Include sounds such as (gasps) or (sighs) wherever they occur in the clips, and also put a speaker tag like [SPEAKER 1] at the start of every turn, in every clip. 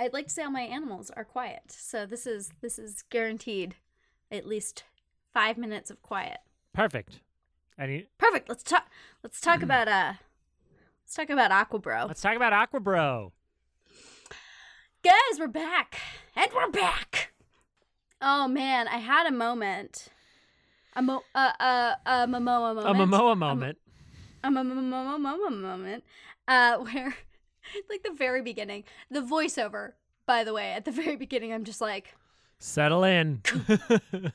[SPEAKER 1] I'd like to say all my animals are quiet. So this is this is guaranteed at least five minutes of quiet.
[SPEAKER 2] Perfect. Any?
[SPEAKER 1] Perfect. Let's talk. Let's talk about uh. Let's talk about Aquabro.
[SPEAKER 2] Let's talk about Aquabro.
[SPEAKER 1] Guys, we're back, and we're back. Oh man, I had a moment. A mo uh uh a Momoa moment.
[SPEAKER 2] A Momoa moment.
[SPEAKER 1] A Momoa moment. Uh, (laughs) where (laughs) like the very beginning, the voiceover. By the way, at the (laughs) very beginning, I'm just like,
[SPEAKER 2] Settle in. (laughs)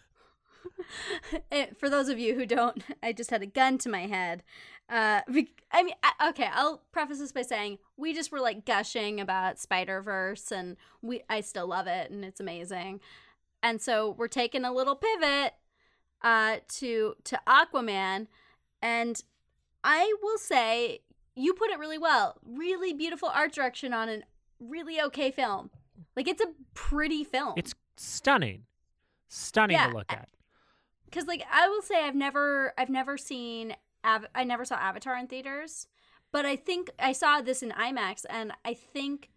[SPEAKER 1] Eh, for those of you who don't, I just had a gun to my head. Uh, I mean, okay, I'll preface this by saying we just were like gushing about Spider Verse, and we I still love it, and it's amazing. And so we're taking a little pivot uh, to to Aquaman, and I will say you put it really well. Really beautiful art direction on a really okay film. Like it's a pretty film.
[SPEAKER 2] it's stunning. Stunning
[SPEAKER 1] Yeah,
[SPEAKER 2] to look at.
[SPEAKER 1] because like I will say I've never I've never seen Av- I never saw Avatar in theaters, but I think I saw this in IMAX, and I think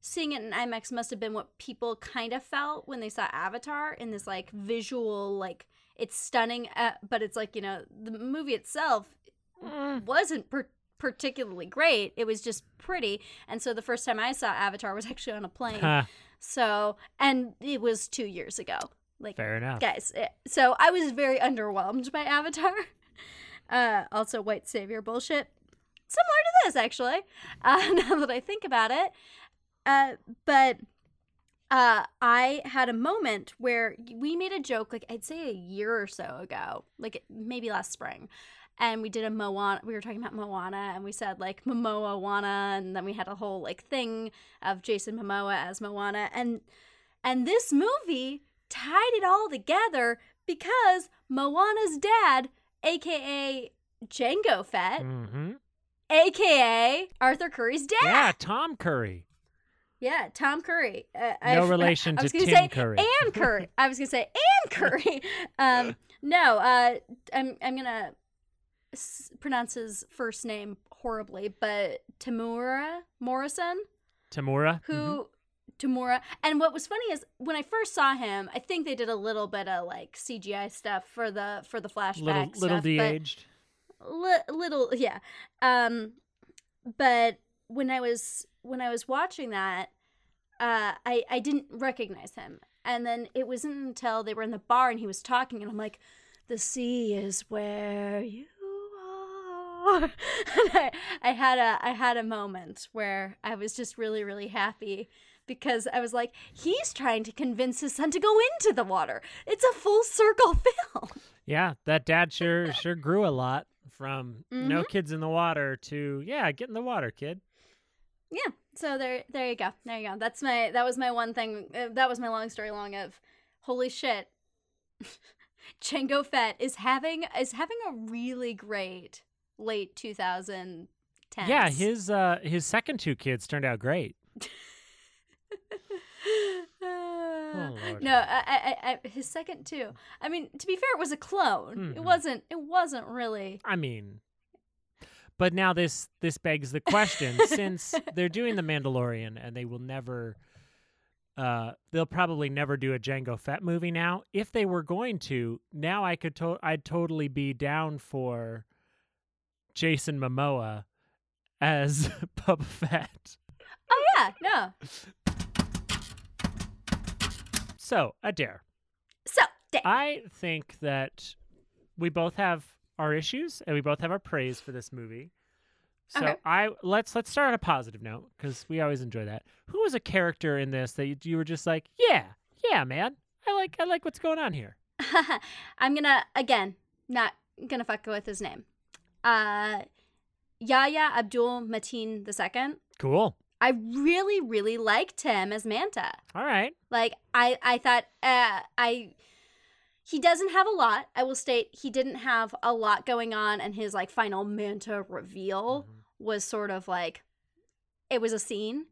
[SPEAKER 1] seeing it in IMAX must have been what people kind of felt when they saw Avatar in this like visual like it's stunning, uh, but it's like you know the movie itself
[SPEAKER 2] Mm.
[SPEAKER 1] wasn't per- particularly great. It was just pretty, and so the first time I saw Avatar was (laughs) actually on a plane.
[SPEAKER 2] Huh,
[SPEAKER 1] So and it was two years ago. Like
[SPEAKER 2] fair enough.
[SPEAKER 1] guys eh, so i was very underwhelmed by avatar (laughs) uh also white savior bullshit similar to this actually (laughs) uh now that i think about it uh but uh i had a moment where we made a joke like i'd say a year or so ago like maybe last spring and we did a Moana. We were talking about Moana, and we said like Momoa Wana, and then we had a whole like thing of Jason Momoa as Moana, and and this movie tied it all together because Moana's dad, aka Jango Fett,
[SPEAKER 2] hmm
[SPEAKER 1] aka Arthur Curry's dad.
[SPEAKER 2] Yeah, Tom Curry.
[SPEAKER 1] Yeah, Tom Curry. Uh,
[SPEAKER 2] No
[SPEAKER 1] I-
[SPEAKER 2] relation
[SPEAKER 1] I was
[SPEAKER 2] to Tim
[SPEAKER 1] say
[SPEAKER 2] Curry.
[SPEAKER 1] And Curry. I was gonna say and Curry. (laughs) Um, no, uh, I'm I'm gonna s- pronounce his first name horribly, but Tamura Morrison,
[SPEAKER 2] Tamura.
[SPEAKER 1] who.
[SPEAKER 2] Mhm.
[SPEAKER 1] Tamura. And what was funny is when I first saw him, I think they did a little bit of like CGI stuff for the for the flashback
[SPEAKER 2] little
[SPEAKER 1] stuff,
[SPEAKER 2] little de-aged.
[SPEAKER 1] li- little yeah um but when i was when i was watching that uh i i didn't recognize him and then it wasn't until they were in the bar and he was talking and i'm like the sea is where you (laughs) I, I had a i had a moment where i was just really really happy because i was like he's trying to convince his son to go into the water it's a full circle (laughs) film
[SPEAKER 2] Yeah, that dad sure sure grew a lot from no
[SPEAKER 1] Mm-hmm.
[SPEAKER 2] kids in the water to yeah, get in the water, kid.
[SPEAKER 1] yeah so there there you go there you go that's my that was my one thing uh, that was my long story long of holy shit (laughs) Jango Fett is having is having a really great late 2010s
[SPEAKER 2] Yeah, his uh his second two kids turned out great. (laughs) Lord.
[SPEAKER 1] no, I, I, I, his second too. I mean, to be fair, it was a clone. It
[SPEAKER 2] Mhm.
[SPEAKER 1] wasn't. It wasn't really.
[SPEAKER 2] I mean, but now this this begs the question: (laughs) since they're doing the Mandalorian and they will never, uh, they'll probably never do a Jango Fett movie now. If they were going to, now I could to- I'd totally be down for Jason Momoa as (laughs) Boba Fett.
[SPEAKER 1] Oh yeah, no.
[SPEAKER 2] So Adair,
[SPEAKER 1] So, dang.
[SPEAKER 2] I think that we both have our issues and we both have our praise for this movie. So
[SPEAKER 1] Okay.
[SPEAKER 2] I let's let's start on a positive note because we always enjoy that. Who was a character in this that you, you were just like, yeah, yeah, man, I like I like what's going on here. (laughs)
[SPEAKER 1] I'm gonna again not gonna fuck with his name. Uh, Yahya Abdul Mateen II.
[SPEAKER 2] Cool.
[SPEAKER 1] I really, really liked him as Manta.
[SPEAKER 2] All right.
[SPEAKER 1] Like I, I thought uh, I. He doesn't have a lot. I will state he didn't have a lot going on, and his like final Manta reveal
[SPEAKER 2] Mhm.
[SPEAKER 1] was sort of like, it was a scene,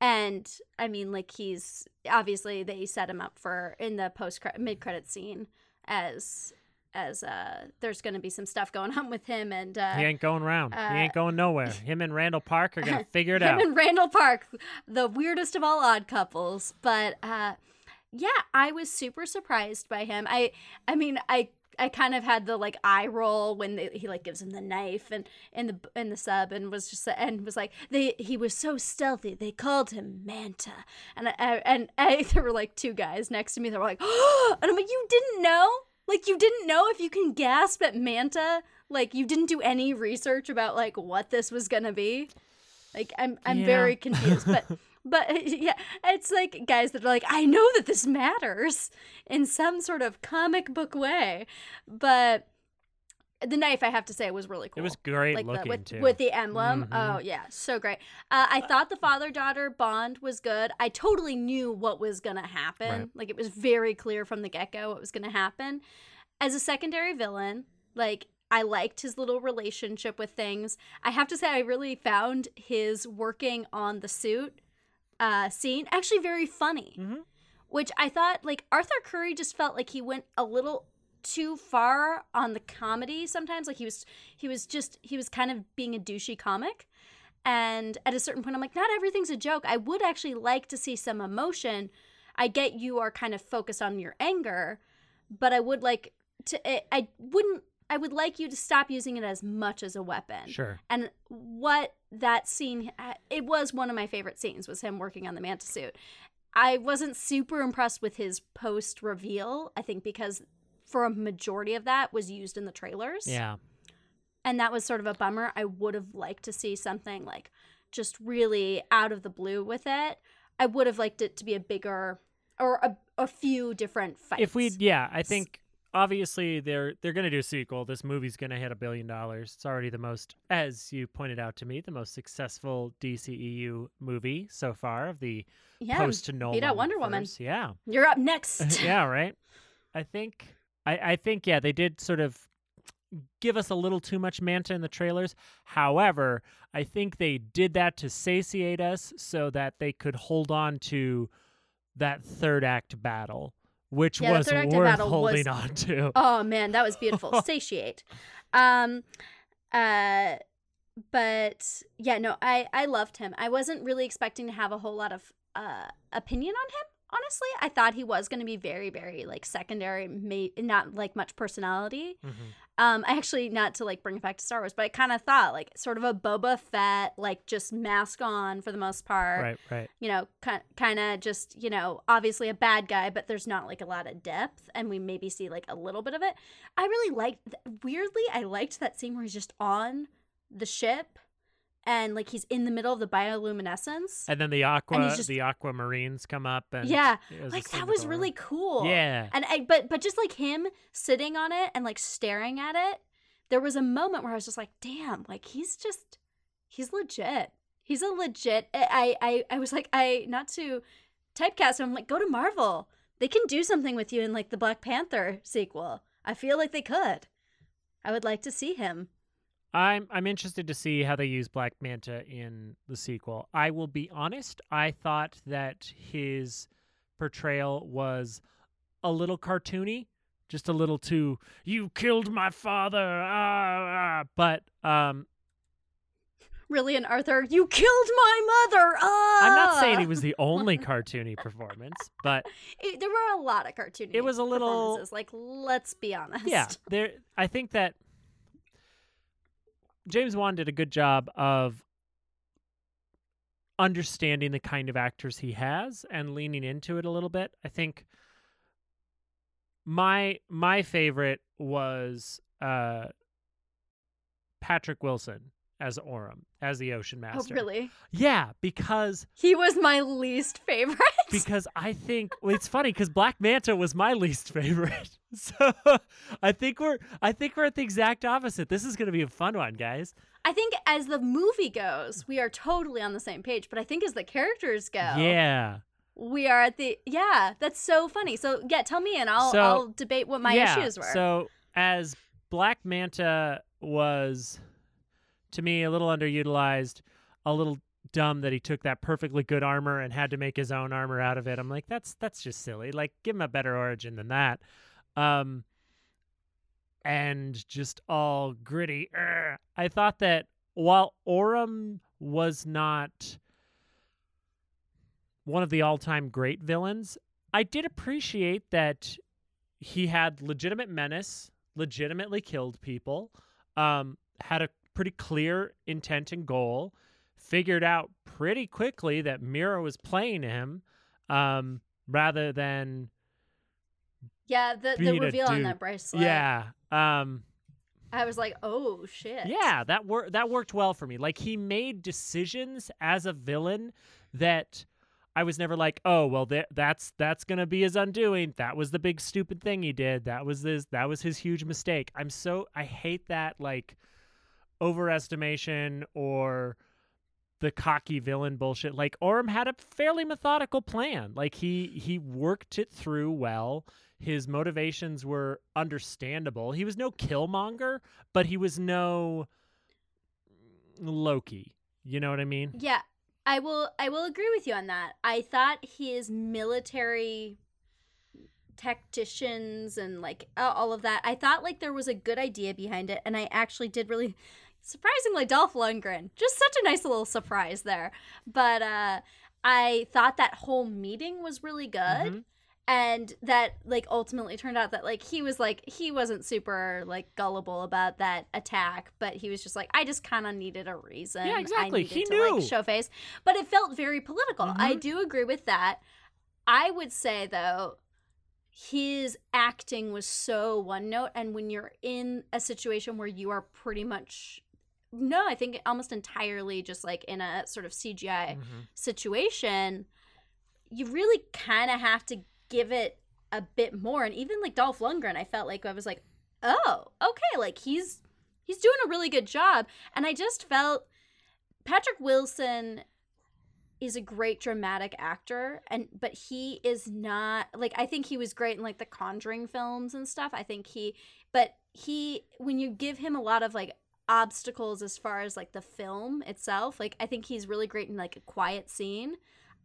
[SPEAKER 1] and I mean like he's obviously they set him up for in the post mid credit scene as as uh, there's going to be some stuff going (laughs) on with him and uh,
[SPEAKER 2] he ain't going round.
[SPEAKER 1] uh,
[SPEAKER 2] he ain't going nowhere. (laughs) Him and Randall Park are gonna (laughs) figure it
[SPEAKER 1] him
[SPEAKER 2] out.
[SPEAKER 1] and Randall Park, the weirdest of all odd couples. But uh, yeah, I was super surprised by him. I I mean, I I kind of had the like eye roll when they, he like gives him the knife and in the in the sub and was just and was like they he was so stealthy they called him Manta and I, I and I, there were like two guys next to me that were like oh (gasps) and I'm like you didn't know like you didn't know if you can gasp at Manta like you didn't do any research about like what this was gonna be like I'm I'm
[SPEAKER 2] Yeah.
[SPEAKER 1] very confused but (laughs) but (laughs) yeah it's like guys that are like I know that this matters in some sort of comic book way but the knife I have to say was really cool
[SPEAKER 2] It was great
[SPEAKER 1] like the,
[SPEAKER 2] looking
[SPEAKER 1] with,
[SPEAKER 2] too.
[SPEAKER 1] with the emblem.
[SPEAKER 2] Mhm.
[SPEAKER 1] Oh yeah, so great. Uh, I thought the father daughter bond was good. I totally knew what was gonna happen.
[SPEAKER 2] Right.
[SPEAKER 1] Like it was very clear from the get go what was gonna happen. As a secondary villain, like I liked his little relationship with things. I have to say, I really found his working on the suit uh, scene actually very funny
[SPEAKER 2] Mhm.
[SPEAKER 1] which I thought like Arthur Curry just felt like he went a little too far on the comedy sometimes. Like he was he was just he was kind of being a douchey comic. And at a certain point I'm like not everything's a joke. I would actually like to see some emotion. I get you are kind of focused on your anger but I would like to I, wouldn't I would like you to stop using it as much as a weapon.
[SPEAKER 2] Sure.
[SPEAKER 1] and what that scene it was one of my favorite scenes was him working on the manta suit. I wasn't super impressed with his post reveal i think because for a majority of that was used in the trailers
[SPEAKER 2] Yeah.
[SPEAKER 1] and that was sort of a bummer i would have liked to see something like just really out of the blue with it i would have liked it to be a bigger or a, a few different fights
[SPEAKER 2] If we, yeah, I think obviously they're they're gonna do a sequel. This movie's gonna hit a billion dollars. It's already the most, as you pointed out to me, the most successful DCEU movie so far of the
[SPEAKER 1] yeah
[SPEAKER 2] post Nolan.
[SPEAKER 1] beat out Wonder Woman.
[SPEAKER 2] Yeah.
[SPEAKER 1] you're up next (laughs)
[SPEAKER 2] yeah, right. I think I, I think yeah, they did sort of give us a little too much Manta in the trailers. However, I think they did that to satiate us so that they could hold on to that third act battle, which
[SPEAKER 1] Yeah,
[SPEAKER 2] was worth holding
[SPEAKER 1] was-
[SPEAKER 2] on to.
[SPEAKER 1] Oh man, that was beautiful. (laughs) Satiate. Um uh but yeah, no, I I loved him. I wasn't really expecting to have a whole lot of uh opinion on him. Honestly, I thought he was going to be very very like secondary, may, not like much personality.
[SPEAKER 2] Mhm.
[SPEAKER 1] Um I actually not to like bring it back to Star Wars, but I kind of thought like sort of a Boba Fett like just mask on for the most part
[SPEAKER 2] Right, right.
[SPEAKER 1] you know, kind kind of just, you know, obviously a bad guy, but there's not like a lot of depth, and we maybe see like a little bit of it. I really liked, weirdly, I liked that scene where he's just on the ship, and like he's in the middle of the bioluminescence.
[SPEAKER 2] And then the aqua,
[SPEAKER 1] just-
[SPEAKER 2] the aquamarines come up, and
[SPEAKER 1] yeah,
[SPEAKER 2] it was a
[SPEAKER 1] like that was really cool.
[SPEAKER 2] Yeah,
[SPEAKER 1] and I, but but just like him sitting on it and like staring at it, there was a moment where I was just like, damn, like he's just, he's legit. He's a legit. Eh, I I I was like, I not to typecast him. I'm like, go to Marvel. They can do something with you in like the Black Panther sequel. I feel like they could. I would like to see him.
[SPEAKER 2] I'm I'm interested to see how they use Black Manta in the sequel. I will be honest, I thought that his portrayal was a little cartoony, just a little too you killed my father. Ah, ah. But um
[SPEAKER 1] Really, and Arthur, you killed my mother. Ah!
[SPEAKER 2] I'm not saying he was the only (laughs) cartoony performance, but
[SPEAKER 1] It- there were a lot of cartoony.
[SPEAKER 2] It was a little-
[SPEAKER 1] like let's be honest.
[SPEAKER 2] yeah, there I think that James Wan did a good job of understanding the kind of actors he has and leaning into it a little bit. I think my my favorite was uh Patrick Wilson as Orm, as the Ocean Master.
[SPEAKER 1] Oh, really?
[SPEAKER 2] Yeah, because
[SPEAKER 1] He was my least favorite.
[SPEAKER 2] because I think well, it's funny because Black Manta was my least (laughs) favorite. (laughs) So I think we're I think we're at the exact opposite. This is going to be a fun one, guys.
[SPEAKER 1] I think as the movie goes, we are totally on the same page. But I think as the characters go,
[SPEAKER 2] Yeah.
[SPEAKER 1] we are at the yeah. That's so funny. So yeah, tell me, and I'll
[SPEAKER 2] So-
[SPEAKER 1] I'll debate what my
[SPEAKER 2] yeah.
[SPEAKER 1] issues were.
[SPEAKER 2] So as Black Manta was to me a little underutilized, a little dumb that he took that perfectly good armor and had to make his own armor out of it. I'm like that's that's just silly. Like give him a better origin than that. Um and just all gritty. I thought that while Orm was not one of the all-time great villains, I did appreciate that he had legitimate menace, legitimately killed people, um, had a pretty clear intent and goal, figured out pretty quickly that Mera was playing him, um, rather than
[SPEAKER 1] Yeah, the, the reveal on that bracelet.
[SPEAKER 2] yeah. Um,
[SPEAKER 1] I was like, oh shit.
[SPEAKER 2] Yeah, that wor- that worked well for me. Like he made decisions as a villain that I was never like, oh well, th- that's that's gonna be his undoing. That was the big stupid thing he did. That was his that was his huge mistake. I'm so I hate that like overestimation or the cocky villain bullshit. Like Orm had a fairly methodical plan. Like he he worked it through well. His motivations were understandable. He was no killmonger, but he was no Loki. You know what I mean?
[SPEAKER 1] Yeah, I will. I will agree with you on that. I thought his military tacticians and like all of that. I thought like there was a good idea behind it, and I actually did really. Surprisingly, Dolph Lundgren, just such a nice little surprise there. But uh, I thought that whole meeting was really good.
[SPEAKER 2] Mhm.
[SPEAKER 1] and that like ultimately turned out that like he was like he wasn't super like gullible about that attack but he was just like i just kind of needed a reason
[SPEAKER 2] Yeah, exactly.
[SPEAKER 1] I
[SPEAKER 2] He
[SPEAKER 1] to,
[SPEAKER 2] knew.
[SPEAKER 1] like show face but it felt very political i
[SPEAKER 2] Mhm.
[SPEAKER 1] do agree with that i would say though his acting was so one note and when you're in a situation where you are pretty much no i think almost entirely just like in a sort of cgi
[SPEAKER 2] Mhm.
[SPEAKER 1] situation, you really kind of have to give it a bit more. And even like Dolph Lundgren, I felt like I was like, oh, okay, like he's he's doing a really good job. And I just felt Patrick Wilson is a great dramatic actor and but he is not like I think he was great in like the Conjuring films and stuff. I think he but he when you give him a lot of like obstacles as far as like the film itself, like I think he's really great in like a quiet scene.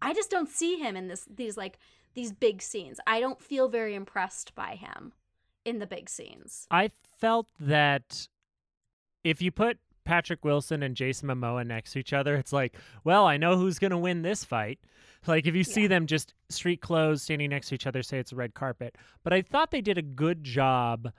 [SPEAKER 1] I just don't see him in this these like these big scenes. I don't feel very impressed by him in the big scenes.
[SPEAKER 2] I felt that if you put Patrick Wilson and Jason Momoa next to each other, it's like, well, I know who's going to win this fight. Like if you see
[SPEAKER 1] Yeah.
[SPEAKER 2] them just street clothes standing next to each other, say it's a red carpet. But I thought they did a good job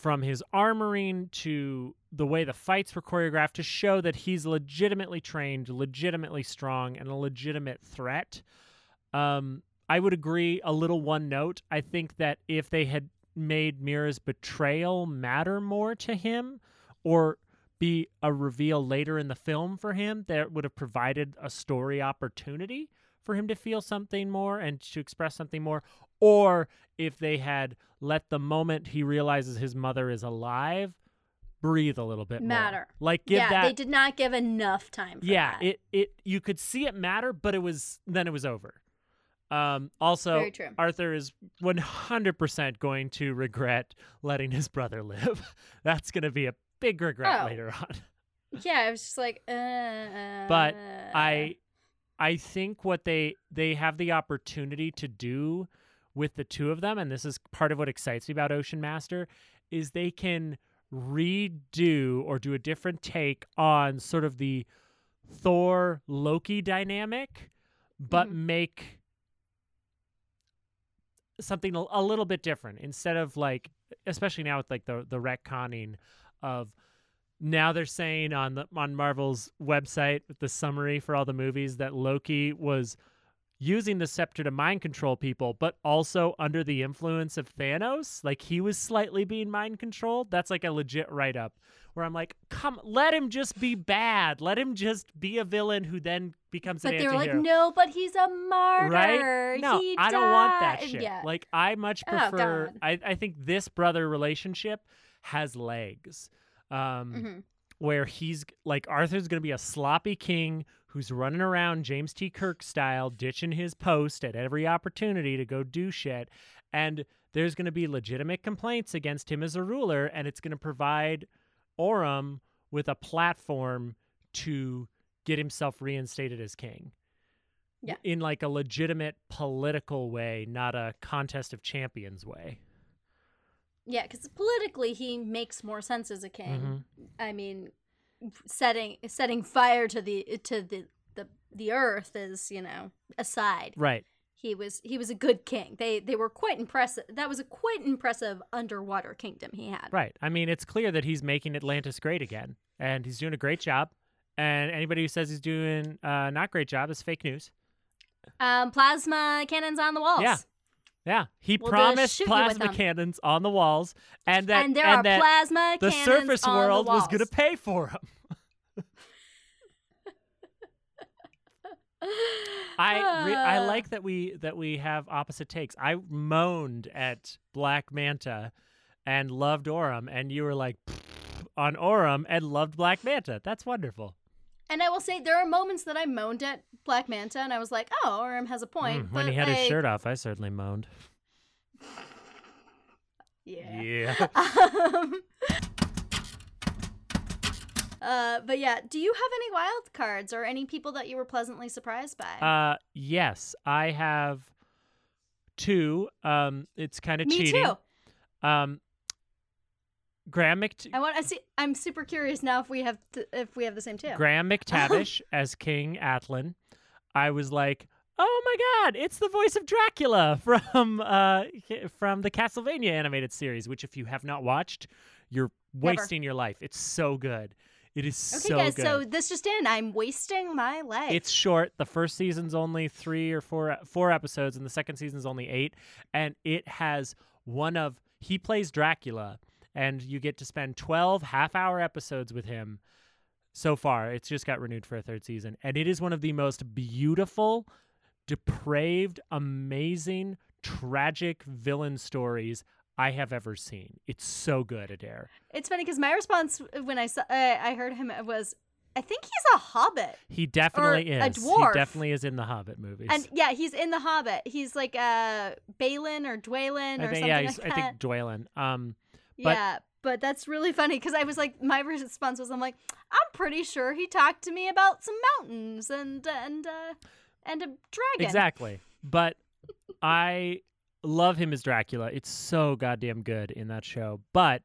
[SPEAKER 2] from his armoring to the way the fights were choreographed to show that he's legitimately trained, legitimately strong, and a legitimate threat. Um, I would agree. A little one note. I think that if they had made Mera's betrayal matter more to him, or be a reveal later in the film for him, that would have provided a story opportunity for him to feel something more and to express something more. Or if they had let the moment he realizes his mother is alive breathe a little bit more.
[SPEAKER 1] Matter.
[SPEAKER 2] Like give
[SPEAKER 1] yeah,
[SPEAKER 2] that
[SPEAKER 1] they did not give enough time for
[SPEAKER 2] yeah
[SPEAKER 1] that.
[SPEAKER 2] it it you could see it matter but it was then it was over um also arthur is 100% going to regret letting his brother live (laughs) that's going to be a big regret
[SPEAKER 1] Oh.
[SPEAKER 2] later on (laughs)
[SPEAKER 1] yeah, I was just like, uh,
[SPEAKER 2] but i i think what they they have the opportunity to do with the two of them and this is part of what excites me about ocean master is they can redo or do a different take on sort of the Thor Loki dynamic, but
[SPEAKER 1] Mhm.
[SPEAKER 2] make something a, a little bit different instead of like, especially now with like the the retconning of now they're saying on the on Marvel's website with the summary for all the movies that Loki was using the scepter to mind control people, but also under the influence of Thanos. Like he was slightly being mind controlled. That's like a legit write up where I'm like, come, let him just be bad. Let him just be a villain who then becomes
[SPEAKER 1] but
[SPEAKER 2] an
[SPEAKER 1] they're like, no, but he's a martyr.
[SPEAKER 2] Right? No,
[SPEAKER 1] He
[SPEAKER 2] I don't want that shit.
[SPEAKER 1] Yeah.
[SPEAKER 2] Like I much
[SPEAKER 1] Oh,
[SPEAKER 2] prefer.
[SPEAKER 1] God.
[SPEAKER 2] I I think this brother relationship has legs. Um,
[SPEAKER 1] Mhm.
[SPEAKER 2] Where he's like Arthur's going to be a sloppy king who's running around James T. Kirk style, ditching his post at every opportunity to go do shit. And there's going to be legitimate complaints against him as a ruler, and it's going to provide Orm with a platform to get himself reinstated as king.
[SPEAKER 1] Yeah.
[SPEAKER 2] In like a legitimate political way, not a contest of champions way.
[SPEAKER 1] Yeah, because politically he makes more sense as a king.
[SPEAKER 2] Mhm.
[SPEAKER 1] I mean, setting setting fire to the to the the the earth is you know aside.
[SPEAKER 2] Right.
[SPEAKER 1] He was he was a good king. They they were quite impressive. That was a quite impressive underwater kingdom he had.
[SPEAKER 2] Right. I mean, it's clear that he's making Atlantis great again, and he's doing a great job. And anybody who says he's doing uh, not great job is fake news.
[SPEAKER 1] Um, plasma cannons on the walls.
[SPEAKER 2] Yeah. Yeah, he
[SPEAKER 1] We'll
[SPEAKER 2] promised
[SPEAKER 1] shoot you with
[SPEAKER 2] plasma cannons on the walls, and that
[SPEAKER 1] and there are
[SPEAKER 2] that
[SPEAKER 1] plasma
[SPEAKER 2] the
[SPEAKER 1] cannons
[SPEAKER 2] surface
[SPEAKER 1] on
[SPEAKER 2] world
[SPEAKER 1] the
[SPEAKER 2] was going to pay for them. (laughs) I re- I
[SPEAKER 1] Ah.
[SPEAKER 2] like that we that we have opposite takes. I moaned at Black Manta and loved Orm, and you were like on Orm and loved Black Manta. That's wonderful.
[SPEAKER 1] And I will say there are moments that I moaned at Black Manta, and I was like, "Oh, Orm has a point."
[SPEAKER 2] Mm, when he had his shirt off, I certainly moaned.
[SPEAKER 1] yeah. (laughs)
[SPEAKER 2] Yeah. (laughs)
[SPEAKER 1] Um, uh, but yeah, do you have any wild cards or any people that you were pleasantly surprised by?
[SPEAKER 2] Uh, yes, I have two. Um, it's kind of cheating.
[SPEAKER 1] Me too.
[SPEAKER 2] Um, Graham Mc-
[SPEAKER 1] I want to see. I'm super curious now if we have t- if we have the same two.
[SPEAKER 2] Graham McTavish (laughs) as King Atlan. I was like, oh my god, it's the voice of Dracula (laughs) from uh from the Castlevania animated series. Which, if you have not watched, you're
[SPEAKER 1] Never.
[SPEAKER 2] wasting your life. It's so good. It is
[SPEAKER 1] Okay,
[SPEAKER 2] so
[SPEAKER 1] guys.
[SPEAKER 2] good.
[SPEAKER 1] So this just in. I'm wasting my life.
[SPEAKER 2] It's short. The first season's only three or four four episodes, and the second season's only eight. And it has one of he plays Dracula, and you get to spend twelve half hour episodes with him. So far, it's just got renewed for a third season, and it is one of the most beautiful, depraved, amazing, tragic villain stories I have ever seen. It's so good, Adair.
[SPEAKER 1] It's funny because my response when I saw uh, I heard him was, I think he's a hobbit.
[SPEAKER 2] He definitely
[SPEAKER 1] a
[SPEAKER 2] is.
[SPEAKER 1] dwarf.
[SPEAKER 2] He definitely is in the Hobbit movies.
[SPEAKER 1] And yeah, he's in the Hobbit. He's like uh Balin or Dwalin
[SPEAKER 2] I
[SPEAKER 1] or
[SPEAKER 2] think
[SPEAKER 1] something
[SPEAKER 2] yeah,
[SPEAKER 1] like that.
[SPEAKER 2] I think Dwalin. Um, but-
[SPEAKER 1] yeah, but that's really funny because I was like, my response was, I'm like, I'm pretty sure he talked to me about some mountains and and uh, and a dragon.
[SPEAKER 2] exactly. But I love him as Dracula. It's so goddamn good in that show. But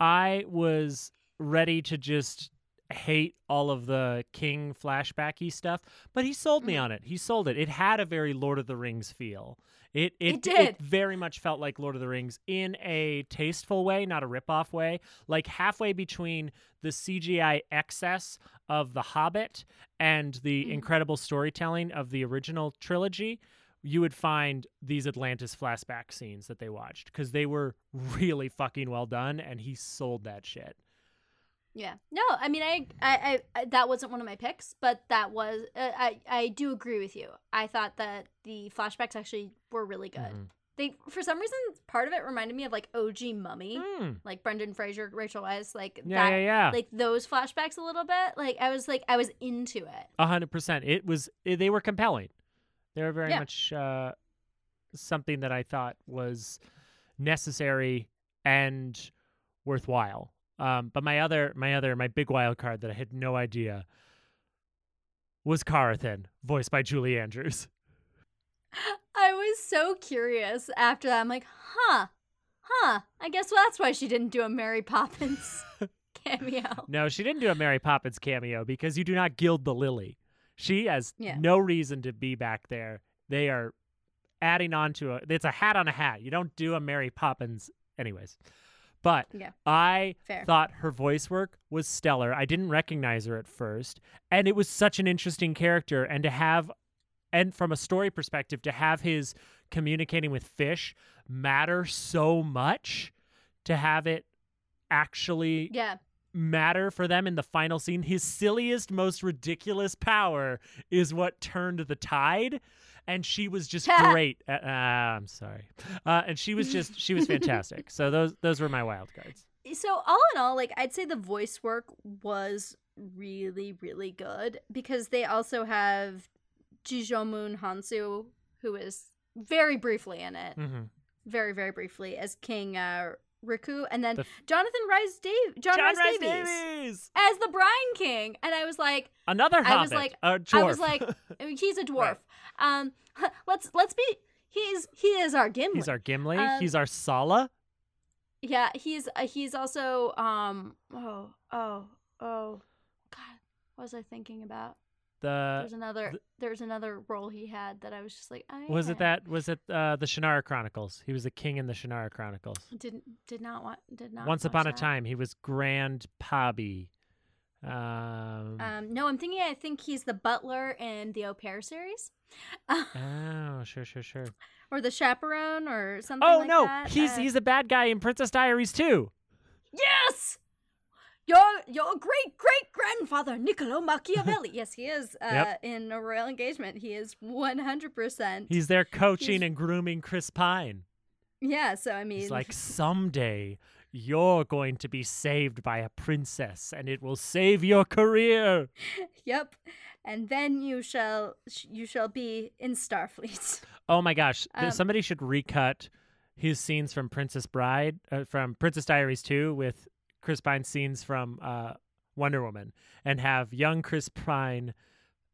[SPEAKER 2] I was ready to just hate all of the King flashbacky stuff, but he sold me
[SPEAKER 1] Mhm.
[SPEAKER 2] on it. He sold it. It had a very Lord of the Rings feel. It it,
[SPEAKER 1] It did.
[SPEAKER 2] very much felt like Lord of the Rings in a tasteful way, not a rip-off way. Like halfway between the CGI excess of The Hobbit and the
[SPEAKER 1] Mhm.
[SPEAKER 2] incredible storytelling of the original trilogy, you would find these Atlantis flashback scenes that they watched because they were (laughs) really fucking well done, and he sold that shit.
[SPEAKER 1] Yeah. No, I mean, I, I, I, that wasn't one of my picks, but that was, uh, I, I do agree with you. I thought that the flashbacks actually were really good.
[SPEAKER 2] Mhm.
[SPEAKER 1] They, for some reason, part of it reminded me of like OG Mummy,
[SPEAKER 2] Mm.
[SPEAKER 1] like Brendan Fraser, Rachel Weisz, like
[SPEAKER 2] Yeah,
[SPEAKER 1] that,
[SPEAKER 2] yeah, yeah.
[SPEAKER 1] like those flashbacks a little bit. Like I was like, I was into it.
[SPEAKER 2] A hundred percent. It was. They were compelling. They were very
[SPEAKER 1] Yeah.
[SPEAKER 2] much uh, something that I thought was necessary and worthwhile. Um, but my other, my other, my big wild card that I had no idea was Karathen, voiced by Julie Andrews.
[SPEAKER 1] I was so curious after that. I'm like, huh, huh. I guess well that's why she didn't do a Mary Poppins (laughs) cameo.
[SPEAKER 2] No, she didn't do a Mary Poppins cameo because you do not gild the lily. She has
[SPEAKER 1] Yeah.
[SPEAKER 2] no reason to be back there. They are adding on to a. It's a hat on a hat. You don't do a Mary Poppins, anyways. But
[SPEAKER 1] Yeah.
[SPEAKER 2] I
[SPEAKER 1] Fair.
[SPEAKER 2] thought her voice work was stellar. I didn't recognize her at first, and it was such an interesting character. And to have, and from a story perspective, to have his communicating with fish matter so much, to have it actually
[SPEAKER 1] Yeah.
[SPEAKER 2] matter for them in the final scene. His silliest, most ridiculous power is what turned the tide. And she was just (laughs) great. At, uh, I'm sorry, uh, and she was just she was fantastic. So those those were my wild cards.
[SPEAKER 1] So all in all, like I'd say the voice work was really, really good because they also have Djimon Hounsou, who is very briefly in it,
[SPEAKER 2] Mm-hmm.
[SPEAKER 1] very, very briefly as King uh, Ricou, and then
[SPEAKER 2] The f-
[SPEAKER 1] Jonathan Rhys Dave, John,
[SPEAKER 2] John
[SPEAKER 1] Rhys
[SPEAKER 2] Rhys
[SPEAKER 1] Davies
[SPEAKER 2] Davies,
[SPEAKER 1] as the Brine King, and I was like,
[SPEAKER 2] another hobbit.
[SPEAKER 1] I was like- I was like, (laughs) he's a dwarf.
[SPEAKER 2] Right.
[SPEAKER 1] Um, let's let's be. He's he is our Gimli.
[SPEAKER 2] he's our Gimli.
[SPEAKER 1] um,
[SPEAKER 2] he's our Sallah.
[SPEAKER 1] Yeah, he's uh, he's also um oh oh oh god, what was I thinking about?
[SPEAKER 2] The
[SPEAKER 1] There's another
[SPEAKER 2] th-
[SPEAKER 1] there's another role he had that I was just like, I
[SPEAKER 2] was it that was it uh, the Shannara Chronicles? He was the king in the Shannara Chronicles.
[SPEAKER 1] didn't did not want did not
[SPEAKER 2] Once upon a time, he was Grand Pabbie. Um,
[SPEAKER 1] Um, no, I'm thinking. I think he's the butler in the Au Pair series, (laughs)
[SPEAKER 2] oh, sure, sure, sure.
[SPEAKER 1] or the chaperone, or something.
[SPEAKER 2] Oh
[SPEAKER 1] like
[SPEAKER 2] no,
[SPEAKER 1] that.
[SPEAKER 2] he's
[SPEAKER 1] Uh,
[SPEAKER 2] he's a bad guy in Princess Diaries too.
[SPEAKER 1] yes. Your your great great grandfather Niccolo Machiavelli. (laughs) yes, he is. Uh,
[SPEAKER 2] Yep.
[SPEAKER 1] In a royal engagement, he is 100. percent
[SPEAKER 2] He's there coaching
[SPEAKER 1] He's-
[SPEAKER 2] and grooming Chris Pine.
[SPEAKER 1] Yeah. So I mean,
[SPEAKER 2] He's like, someday you're going to be saved by a princess, and it will save your career. (laughs)
[SPEAKER 1] yep. And then you shall you shall be in Starfleet. (laughs)
[SPEAKER 2] Oh my gosh,
[SPEAKER 1] Um,
[SPEAKER 2] somebody should recut his scenes from Princess Bride, uh, from Princess Diaries 2 with Chris Pine's scenes from uh, Wonder Woman and have young Chris Pine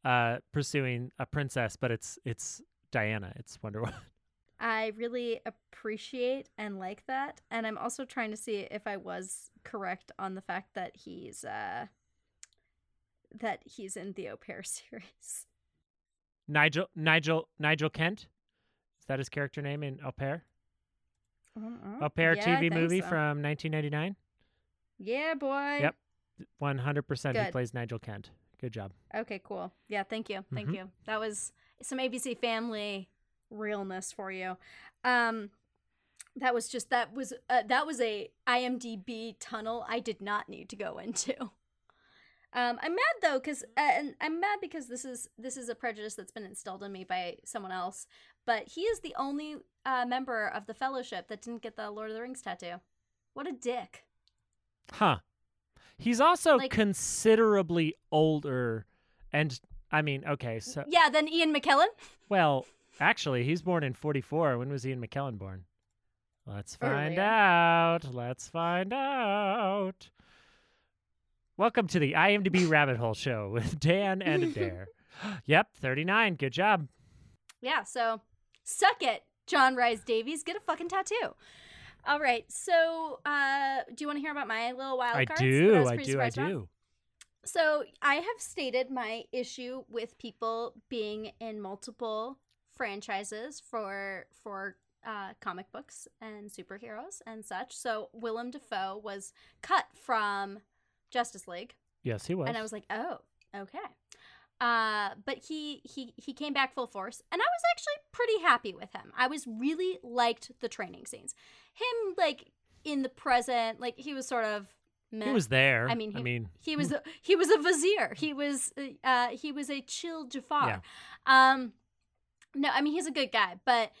[SPEAKER 2] uh, pursuing a princess, but it's it's Diana, it's Wonder (laughs) Woman.
[SPEAKER 1] I really appreciate and like that. And I'm also trying to see if I was correct on the fact that he's uh that he's in the au (laughs) pair series.
[SPEAKER 2] Nigel Nigel Nigel Kent. Is that his character name in Au Pair? Au Pair
[SPEAKER 1] Yeah,
[SPEAKER 2] TV movie
[SPEAKER 1] so.
[SPEAKER 2] from 1999.
[SPEAKER 1] Yeah, boy.
[SPEAKER 2] Yep. 100% he plays Nigel Kent. Good job.
[SPEAKER 1] Okay, cool. Yeah, thank you. Thank
[SPEAKER 2] Mhm.
[SPEAKER 1] you. That was some ABC family realness for you. Um that was just that was uh, that was a IMDb tunnel I did not need to go into. Um, I'm mad though, cause uh, and I'm mad because this is this is a prejudice that's been instilled in me by someone else. But he is the only uh, member of the Fellowship that didn't get the Lord of the Rings tattoo. What a dick!
[SPEAKER 2] Huh. He's also
[SPEAKER 1] Like-
[SPEAKER 2] considerably older and I mean, okay, so
[SPEAKER 1] Yeah, then Ian McKellen.
[SPEAKER 2] well, actually, he's born in 44. When was Ian McKellen born? Let's find
[SPEAKER 1] Earlier.
[SPEAKER 2] out. Let's find out. Welcome to the IMDb (laughs) Rabbit Hole Show with Dan and Adair. (laughs) yep, 39. Good job.
[SPEAKER 1] Yeah, so suck it, John Rhys-Davies. Get a fucking tattoo. All right, so uh, do you want to hear about my little wild
[SPEAKER 2] I
[SPEAKER 1] cards?
[SPEAKER 2] do.
[SPEAKER 1] was
[SPEAKER 2] I do. I
[SPEAKER 1] surprised about?
[SPEAKER 2] do.
[SPEAKER 1] So I have stated my issue with people being in multiple franchises for for uh, comic books and superheroes and such. So Willem Dafoe was cut from Justice League,
[SPEAKER 2] Yes, he was.
[SPEAKER 1] and I was like, oh, okay. Uh, but he he he came back full force, and I was actually pretty happy with him. I was really liked the training scenes. Him like in the present, like he was sort of. Meh.
[SPEAKER 2] he was there.
[SPEAKER 1] I mean,
[SPEAKER 2] I
[SPEAKER 1] he-
[SPEAKER 2] mean,
[SPEAKER 1] He was a, he was a vizier. He was uh he was a chill Jafar.
[SPEAKER 2] Yeah.
[SPEAKER 1] Um no, I mean he's a good guy, but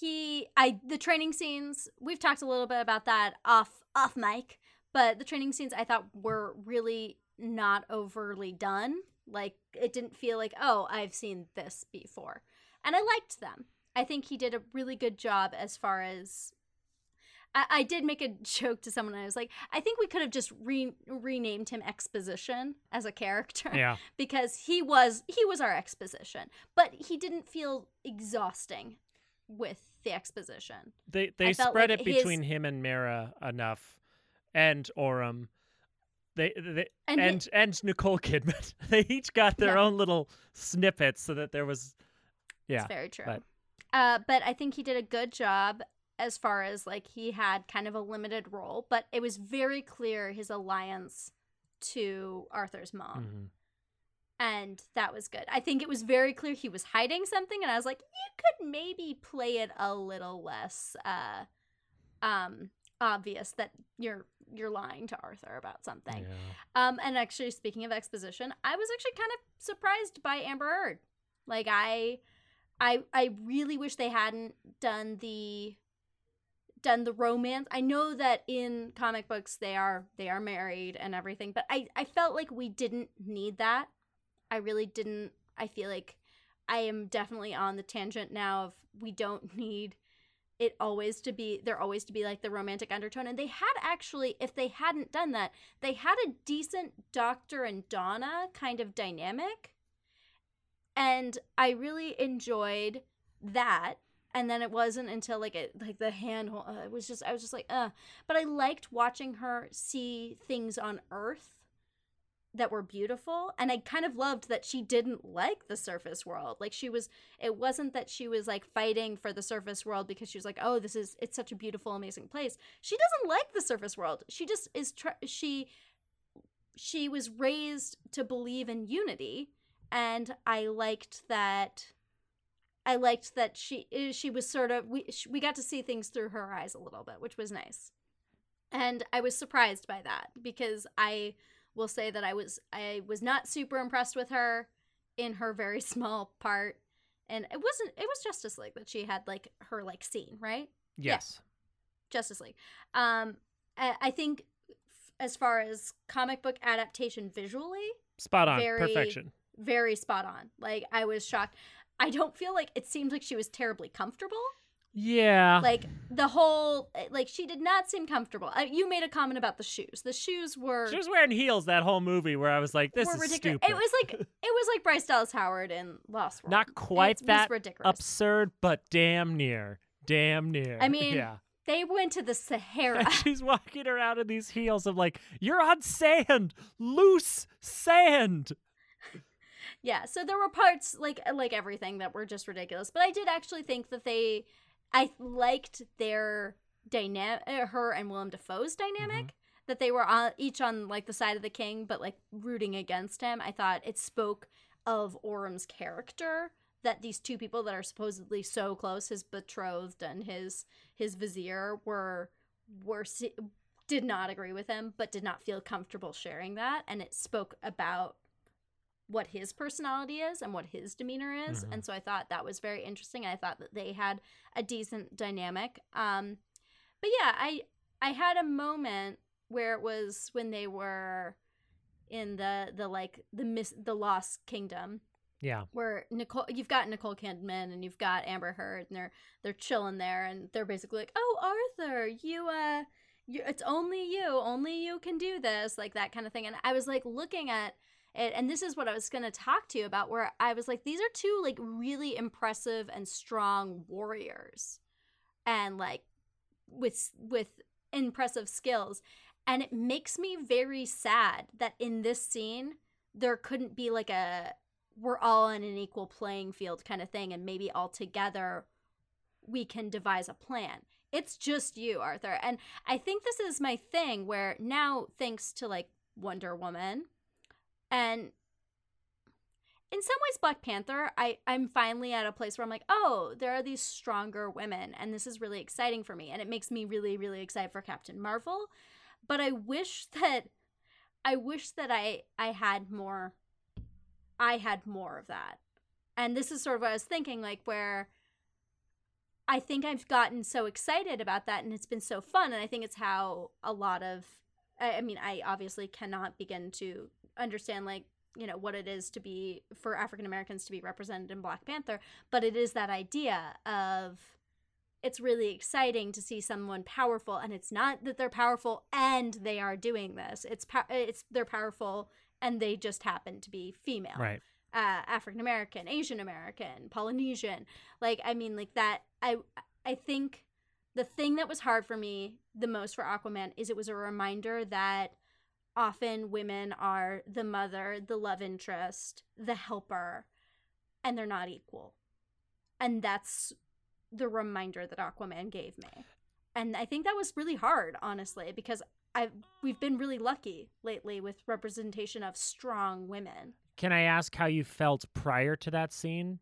[SPEAKER 1] he I the training scenes, we've talked a little bit about that off off mic, but the training scenes I thought were really not overly done. Like it didn't feel like, "Oh, I've seen this before." And I liked them. I think he did a really good job as far as I, I did make a (laughs) joke to someone. I was like, I think we could have just re- renamed him Exposition as a character
[SPEAKER 2] yeah. (laughs)
[SPEAKER 1] because he was he was our exposition, but he didn't feel exhausting with the exposition.
[SPEAKER 2] They they spread
[SPEAKER 1] like
[SPEAKER 2] it
[SPEAKER 1] his-
[SPEAKER 2] between him and Mera enough, and Orm. They, they
[SPEAKER 1] And
[SPEAKER 2] and
[SPEAKER 1] hi-
[SPEAKER 2] and, Nicole Kidman. (laughs) they each got their
[SPEAKER 1] Yeah.
[SPEAKER 2] own little snippets so that there was. Yeah.
[SPEAKER 1] It's very true.
[SPEAKER 2] but-
[SPEAKER 1] Uh, but I think he did a good job as far as like he had kind of a limited role, but it was very clear his alliance to Arthur's mom.
[SPEAKER 2] Mhm.
[SPEAKER 1] and that was good. I think it was very clear he was hiding something, and I was like, you could maybe play it a little less uh, um, obvious that you're you're lying to Arthur about something.
[SPEAKER 2] Yeah.
[SPEAKER 1] Um, and actually, speaking of exposition, I was actually kind of surprised by Amber Heard. Like I, I, I really wish they hadn't done the done the romance. I know that in comic books they are they are married and everything, but I I felt like we didn't need that. I really didn't. I feel like I am definitely on the tangent now of we don't (laughs) need it always to be there always to be like the romantic undertone and they had actually if they hadn't done that they had a decent doctor and donna kind of dynamic and i really enjoyed that and then it wasn't until like it like the hand uh, it was just I was just like uh but I liked watching her see things on earth that were beautiful and I kind of loved that she didn't like the surface world. Like she was it wasn't that she was like fighting for the surface world because she was like oh this is it's such a beautiful amazing place. She doesn't like the surface world. She just is tr- she she was raised to believe in unity and I liked that I liked that she eh, she was sort of we we got to see things through her eyes a little bit, which was nice. And I was surprised by that because I will say that I was I was not super impressed with her in her very (laughs) small part. And it wasn't it was Justice League that she had like her like scene, right?
[SPEAKER 2] Yes.
[SPEAKER 1] Justice League. Um I, I think f- as far as comic book adaptation visually,
[SPEAKER 2] Spot on.
[SPEAKER 1] Very-
[SPEAKER 2] Perfection.
[SPEAKER 1] very spot on. Like I was shocked. I don't feel like it seems like she was terribly comfortable.
[SPEAKER 2] Yeah.
[SPEAKER 1] Like the whole like she did not seem comfortable. Uh, you made a comment about the shoes. The shoes were
[SPEAKER 2] she was wearing heels that whole movie where I was like, this is
[SPEAKER 1] ridiculous.
[SPEAKER 2] stupid.
[SPEAKER 1] It was like it was like Bryce Dallas Howard in Lost World.
[SPEAKER 2] Not quite
[SPEAKER 1] it
[SPEAKER 2] that
[SPEAKER 1] ridiculous.
[SPEAKER 2] absurd, but damn near. Damn near.
[SPEAKER 1] I mean,
[SPEAKER 2] yeah.
[SPEAKER 1] They went to the Sahara.
[SPEAKER 2] And (laughs) she's walking around in these heels of like, you're on sand, loose sand.
[SPEAKER 1] Yeah, so there were parts like like everything that were just ridiculous. But I did actually think that they I liked their dynamic uh, her and Willem Dafoe's dynamic. Mm-hmm. That they were on, each on like the side of the king, but like rooting against him. I thought it spoke of Orm's character that these two people that are supposedly so close, his betrothed and his his vizier, were were did not agree with him, but did not feel comfortable sharing that, and it spoke about what his personality is and what his demeanor is,
[SPEAKER 2] Mhm.
[SPEAKER 1] and so I thought that was very interesting. I thought that they had a decent dynamic. Um, but yeah, I I had a moment where it was when they were in the the like the miss the lost kingdom
[SPEAKER 2] Yeah.
[SPEAKER 1] where Nicole you've got Nicole Kidman and you've got Amber Heard and they're they're chilling there and they're basically like, "Oh, Arthur, you uh you, it's only you, only you can do this," like that kind of thing. And I was like looking at it and this is what I was going to talk to you about where I was like these are two like really impressive and strong warriors. And like with with impressive skills. And it makes me very sad that in this scene there couldn't be like a we're all on an equal playing field kind of thing and maybe all together we can devise a plan it's just you arthur and i think this is my thing where now thanks to like wonder woman and in some ways black panther i i'm finally at a place where i'm like oh there are these stronger women and this is really exciting for me and it makes me really really excited for captain marvel but i wish (laughs) that i wish that i i had more I had more of that. And this is sort of what I was thinking, like where I think I've gotten so excited about that and it's been so fun. And I think it's how a lot of, I I mean, I obviously cannot begin to understand, like, you know, what it is to be, for African Americans to be represented in Black Panther, but it is that idea of, it's really exciting to see someone powerful and it's not that they're powerful and they are doing this it's po- it's they're powerful and they just happen to be female
[SPEAKER 2] Right.
[SPEAKER 1] uh, African American, Asian American, Polynesian. Like I mean, like that. I I think the thing that was hard for me the most for Aquaman is it was a reminder that often women are the mother, the love interest, the helper, and they're not equal. And that's the reminder that Aquaman gave me. And I think that was really hard, honestly, because I we've been really lucky lately with representation of strong women.
[SPEAKER 2] Can I ask how you felt prior to that scene?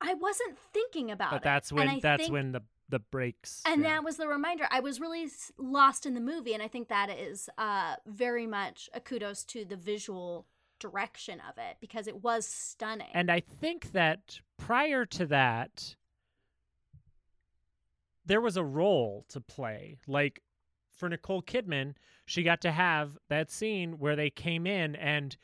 [SPEAKER 1] I wasn't thinking about
[SPEAKER 2] But
[SPEAKER 1] it.
[SPEAKER 2] that's
[SPEAKER 1] and
[SPEAKER 2] when that's
[SPEAKER 1] think-
[SPEAKER 2] when the the breaks.
[SPEAKER 1] and
[SPEAKER 2] yeah.
[SPEAKER 1] that was the reminder. I was really lost in the movie, and I think that is uh, very much a kudos to the visual direction of it because it was stunning.
[SPEAKER 2] And I think that prior to that, there was a role to play. Like for Nicole Kidman, she got to have that scene where they came in and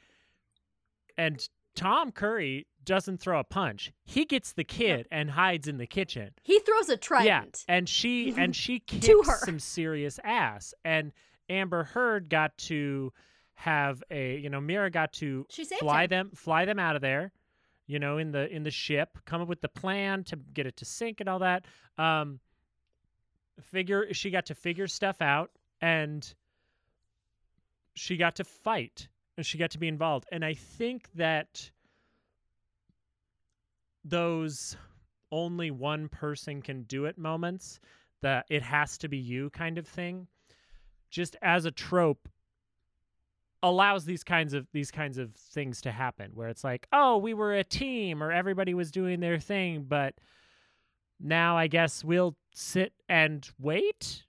[SPEAKER 2] and Tom Curry doesn't throw a punch. He gets the kid and hides in the kitchen.
[SPEAKER 1] he throws a trident.
[SPEAKER 2] Yeah, and she (laughs) and she kicks
[SPEAKER 1] To her.
[SPEAKER 2] some serious ass. And Amber Heard got to have a you know Mera got to fly
[SPEAKER 1] him.
[SPEAKER 2] them fly them out of there you know, in the in the ship, come up with the plan to get it to sink and all that. Um, figure she got to figure stuff out and she got to fight and she got to be involved. And I think that those only one person can do it moments, that it has to be you kind of thing, just as a trope allows these kinds of these kinds of things to happen where it's like, "Oh, we were a team or everybody was doing their thing, but now I guess we'll sit and wait.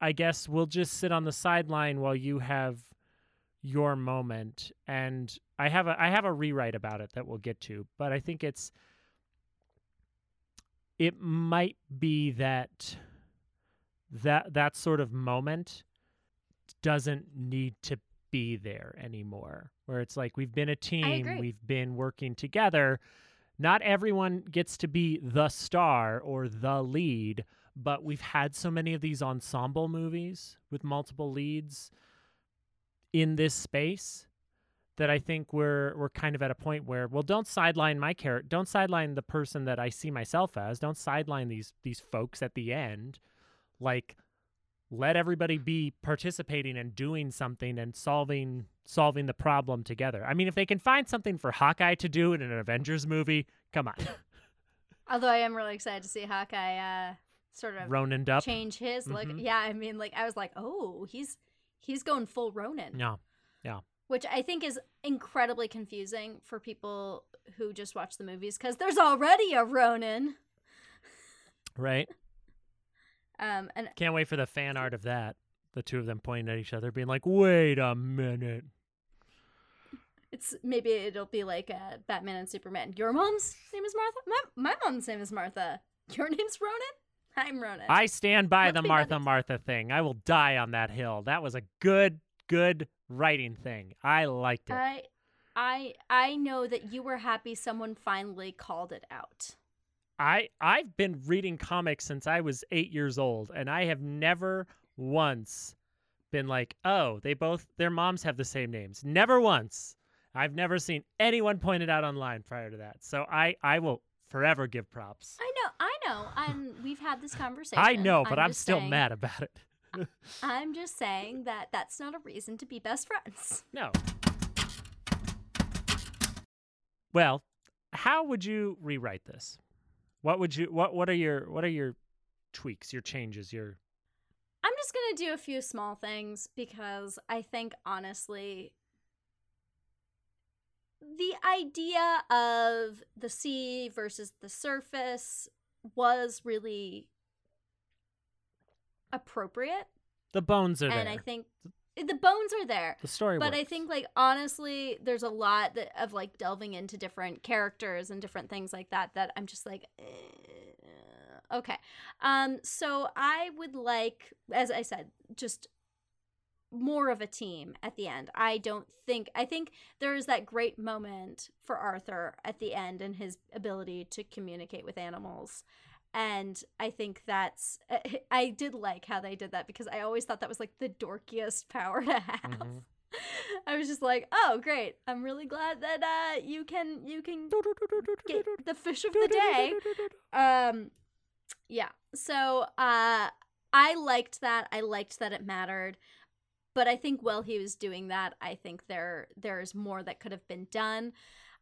[SPEAKER 2] I guess we'll just sit on the sideline while you have your moment and I have a I have a rewrite about it that we'll get to, but I think it's it might be that that that sort of moment doesn't need to be there anymore where it's like we've been a team we've been working together. Not everyone gets to be the star or the lead but we've had so many of these ensemble movies with multiple leads in this space that I think we're we're kind of at a point where well don't sideline my character don't sideline the person that I see myself as don't sideline these these folks at the end like let everybody be participating and doing something and solving solving the problem together. I mean if they can find something for Hawkeye to do in an Avengers movie, come on. (laughs)
[SPEAKER 1] Although I am really excited to see Hawkeye uh, sort of
[SPEAKER 2] Ronin up.
[SPEAKER 1] change his look.
[SPEAKER 2] Mhm.
[SPEAKER 1] Yeah, I mean, like I was like, oh, he's he's going full Ronin,
[SPEAKER 2] No.
[SPEAKER 1] Which I think is incredibly confusing for people who just watch the movies because there's already a Ronin.
[SPEAKER 2] Right? (laughs)
[SPEAKER 1] Um, and
[SPEAKER 2] Can't wait for the fan art of that. The two of them pointing at each other being like, "Wait a minute."
[SPEAKER 1] it's maybe it'll be like uh, Batman and Superman. Your mom's name is Martha. My my mom's name is Martha. Your name's Ronan. I'm Ronan.
[SPEAKER 2] I stand by
[SPEAKER 1] Let's
[SPEAKER 2] the Martha. Martha thing. I will die on that hill. That was a good, good writing thing. I liked it.
[SPEAKER 1] I I I know that you were happy someone finally called it out.
[SPEAKER 2] I I've been reading comics since I was eight years old, and I have never once been like, oh, they both their moms have the same names. Never once. I've never seen anyone point it out online prior to that. So I I will forever give props.
[SPEAKER 1] I know, I know, and we've had this (laughs) conversation.
[SPEAKER 2] I know, but I'm,
[SPEAKER 1] just
[SPEAKER 2] still
[SPEAKER 1] saying-
[SPEAKER 2] mad about it.
[SPEAKER 1] I'm just saying that that's not a reason to be best friends. (laughs)
[SPEAKER 2] No. Well, how would you rewrite this? What would you what what are your what are your tweaks, your changes, your
[SPEAKER 1] I'm just gonna do a few small things because I think honestly, the idea of the sea versus the surface was really appropriate,
[SPEAKER 2] the bones are
[SPEAKER 1] and
[SPEAKER 2] there.
[SPEAKER 1] And I think the bones are there.
[SPEAKER 2] the story
[SPEAKER 1] But I think, like, honestly, there's a lot that, of like delving into different characters and different things like that that I'm just like, eh, okay. Um, so I would like, as I said, just more of a team at the end. I don't think, I think there is that great moment for Arthur at the end and his ability to communicate with animals. And I think that's, (laughs) I did like how they did that because I always thought that was like the dorkiest (laughs) power to have.
[SPEAKER 2] Mhm.
[SPEAKER 1] I was just like, oh great! I'm really glad that uh you can you can get the fish of the day. (laughs) Um, yeah. So uh, I liked that. I liked that it mattered. But I think while he was doing that, I think there there's more that could have been done.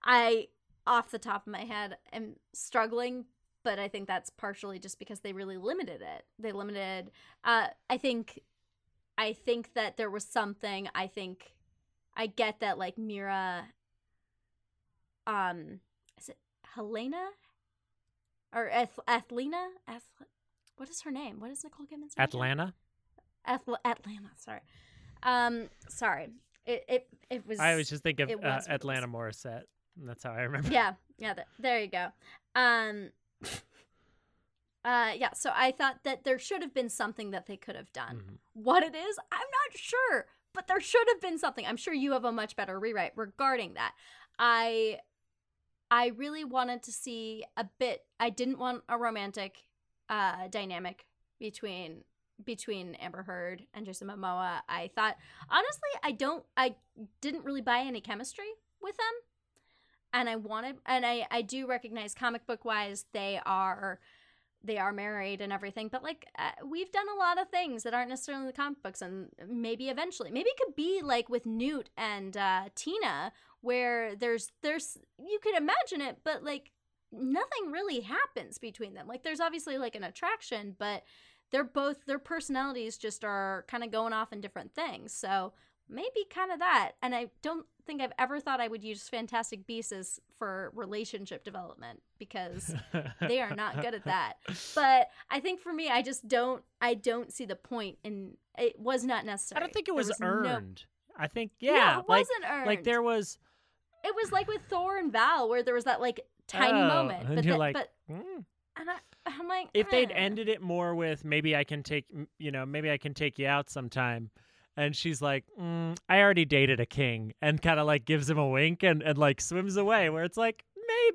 [SPEAKER 1] I, off the top of my head, am struggling, but I think that's partially just because they really limited it. They limited. Uh, I think, I think that there was something. I think, I get that like Mera. Um, is it Helena? Or Ath- Athlena? Ath- what is her name? What is Nicole Kidman's name?
[SPEAKER 2] Atlanna?
[SPEAKER 1] Athl- Atlanna. Sorry. Um, sorry. It it it was.
[SPEAKER 2] I always just think of uh, Atlanna Morissette. and That's how I remember.
[SPEAKER 1] yeah yeah th- there you go um (laughs) uh yeah so i thought that there should have been something that they could have done
[SPEAKER 2] Mhm.
[SPEAKER 1] what it is i'm not sure but there should have been something i'm sure you have a much better rewrite regarding that i i really wanted to see a bit i didn't want a romantic uh dynamic between between Amber Heard and Jason Momoa. I thought honestly I don't I didn't really buy any chemistry with them. And I wanted and I I do recognize comic book wise they are they are married and everything but like uh, we've done a lot of things that aren't necessarily in the comic books and maybe eventually maybe it could be like with Newt and uh, Tina where there's there's you could imagine it but like nothing really happens between them. Like there's obviously like an attraction but they're both their personalities just are kind of going off in different things. So maybe kind of that and i don't think i've ever thought i would use fantastic beasts for relationship development because they are not good at (laughs) that but i think for me i just don't i don't see the point in it was not necessary
[SPEAKER 2] I don't think it was,
[SPEAKER 1] no-
[SPEAKER 2] earned. I think yeah,
[SPEAKER 1] yeah, it
[SPEAKER 2] like
[SPEAKER 1] wasn't earned
[SPEAKER 2] like there was
[SPEAKER 1] it was like with thor and val where there was that like tiny
[SPEAKER 2] Oh,
[SPEAKER 1] moment
[SPEAKER 2] and
[SPEAKER 1] but
[SPEAKER 2] you're like,
[SPEAKER 1] but
[SPEAKER 2] "Mm."
[SPEAKER 1] and I, i'm like
[SPEAKER 2] if they'd
[SPEAKER 1] eh.
[SPEAKER 2] ended it more with maybe I can take you know maybe I can take you out sometime. And she's like, mm, I already dated a king, and kind of like gives him a wink and, and like swims away. Where it's like,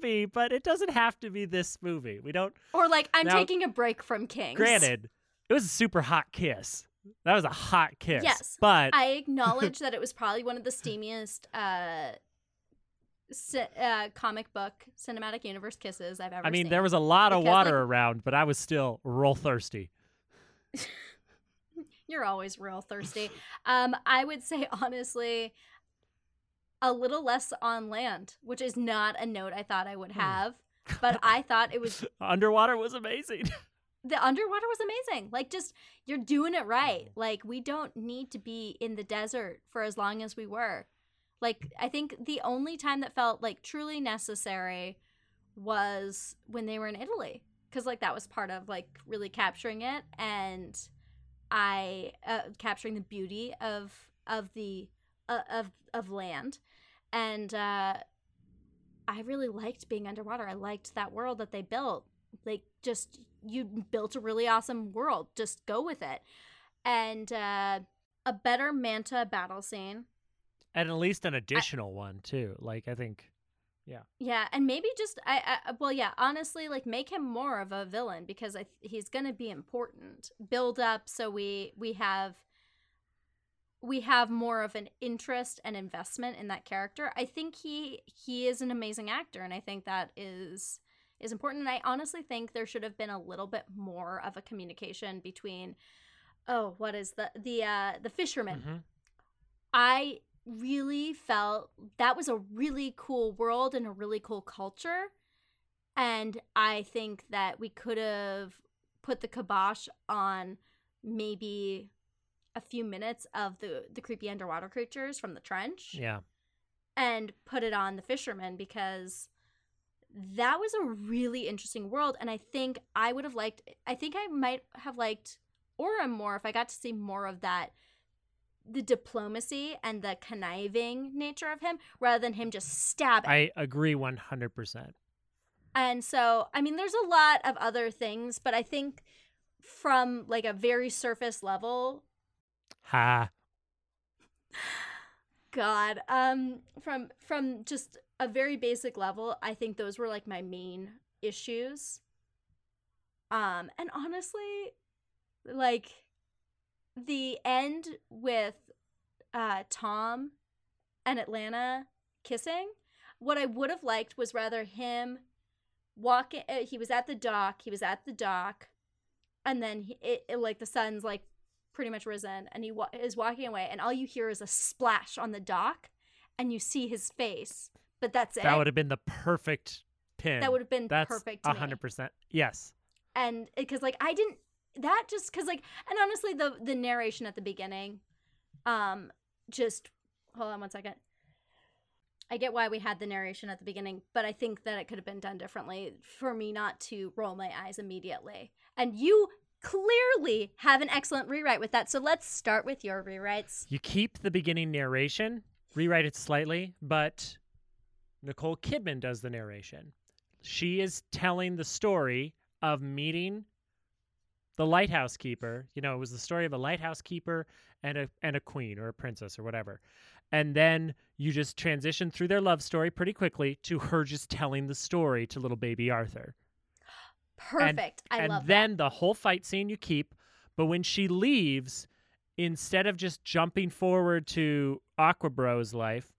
[SPEAKER 2] maybe, but it doesn't have to be this movie. We don't.
[SPEAKER 1] or like i'm
[SPEAKER 2] Now-
[SPEAKER 1] taking a break from kings
[SPEAKER 2] Granted, it was a super hot kiss. That was a hot kiss.
[SPEAKER 1] Yes,
[SPEAKER 2] but
[SPEAKER 1] I (laughs) acknowledge that it was probably one of the steamiest uh, uh, comic book cinematic universe kisses I've ever
[SPEAKER 2] I mean,
[SPEAKER 1] seen.
[SPEAKER 2] there was a lot of
[SPEAKER 1] Because,
[SPEAKER 2] water
[SPEAKER 1] like-
[SPEAKER 2] around, but I was still real thirsty. (laughs)
[SPEAKER 1] You're always real thirsty. um, I would say (laughs) honestly, a little less on land, which is not a note I thought I would
[SPEAKER 2] Hmm.
[SPEAKER 1] have. But (laughs) I thought it was
[SPEAKER 2] Underwater was amazing. (laughs)
[SPEAKER 1] the underwater was amazing. Like just you're doing it right. Like we don't need to be in the desert for as long as we were. Like I think the only time that felt like truly necessary was when they were in Italy cuz like that was part of like really capturing it and I uh, capturing the beauty of of the uh, of of land and uh I really liked being underwater. I liked that world that they built. Like just you built a really awesome world. Just go with it. And uh a better manta battle scene.
[SPEAKER 2] and at least an additional one too. Like I think
[SPEAKER 1] Yeah, Yeah, and maybe just I, I well yeah, honestly like make him more of a villain because I he's going to be important. Build up so we we have we have more of an interest and investment in that character. I think he he is an amazing actor and I think that is is important and I honestly think there should have been a little bit more of a communication between oh, what is the the uh the fisherman
[SPEAKER 2] Mhm.
[SPEAKER 1] I really felt that was a really cool world and a really cool culture. And I think that we could have put the kibosh on maybe a few minutes of the, the creepy underwater creatures from the trench
[SPEAKER 2] yeah.
[SPEAKER 1] and put it on the fishermen because that was a really interesting world. And I think I would have liked, I think I might have liked Orm more if I got to see more of that the diplomacy and the conniving nature of him rather than him just stabbing.
[SPEAKER 2] I agree one hundred percent.
[SPEAKER 1] and so, I mean, there's a lot of other things, but I think from like a very surface level,
[SPEAKER 2] Ha. (sighs)
[SPEAKER 1] God, um, from from just a very basic level, I think those were like my main issues. Um, and honestly, like the end with uh Tom and Atlanna kissing, what I would have liked was rather him walking. Uh, he was at the dock. He was at the dock, and then he, it, it like the sun's like pretty much risen, and he wa- is walking away, and all you hear is a splash on the dock, and you see his face. But that's it.
[SPEAKER 2] That would have been the perfect pin.
[SPEAKER 1] That would have been
[SPEAKER 2] That's
[SPEAKER 1] perfect
[SPEAKER 2] hundred percent. Yes.
[SPEAKER 1] and because like i didn't that just because like and honestly the the narration at the beginning um just hold on one second. I get why we had the narration at the beginning but i think that it could have been done differently for me not to roll my eyes immediately. And you clearly have an excellent rewrite with that so let's start with your rewrites.
[SPEAKER 2] You keep the beginning narration, rewrite it slightly, but Nicole Kidman does the narration. She is telling the story of meeting the lighthouse keeper. You know, it was the story of a lighthouse keeper and a and a queen or a princess or whatever. And then you just transition through their love story pretty quickly to her just telling the story to little baby Arthur.
[SPEAKER 1] perfect i love it.
[SPEAKER 2] and
[SPEAKER 1] love
[SPEAKER 2] then the whole fight scene you keep but when she leaves instead of just jumping forward to aquabro's life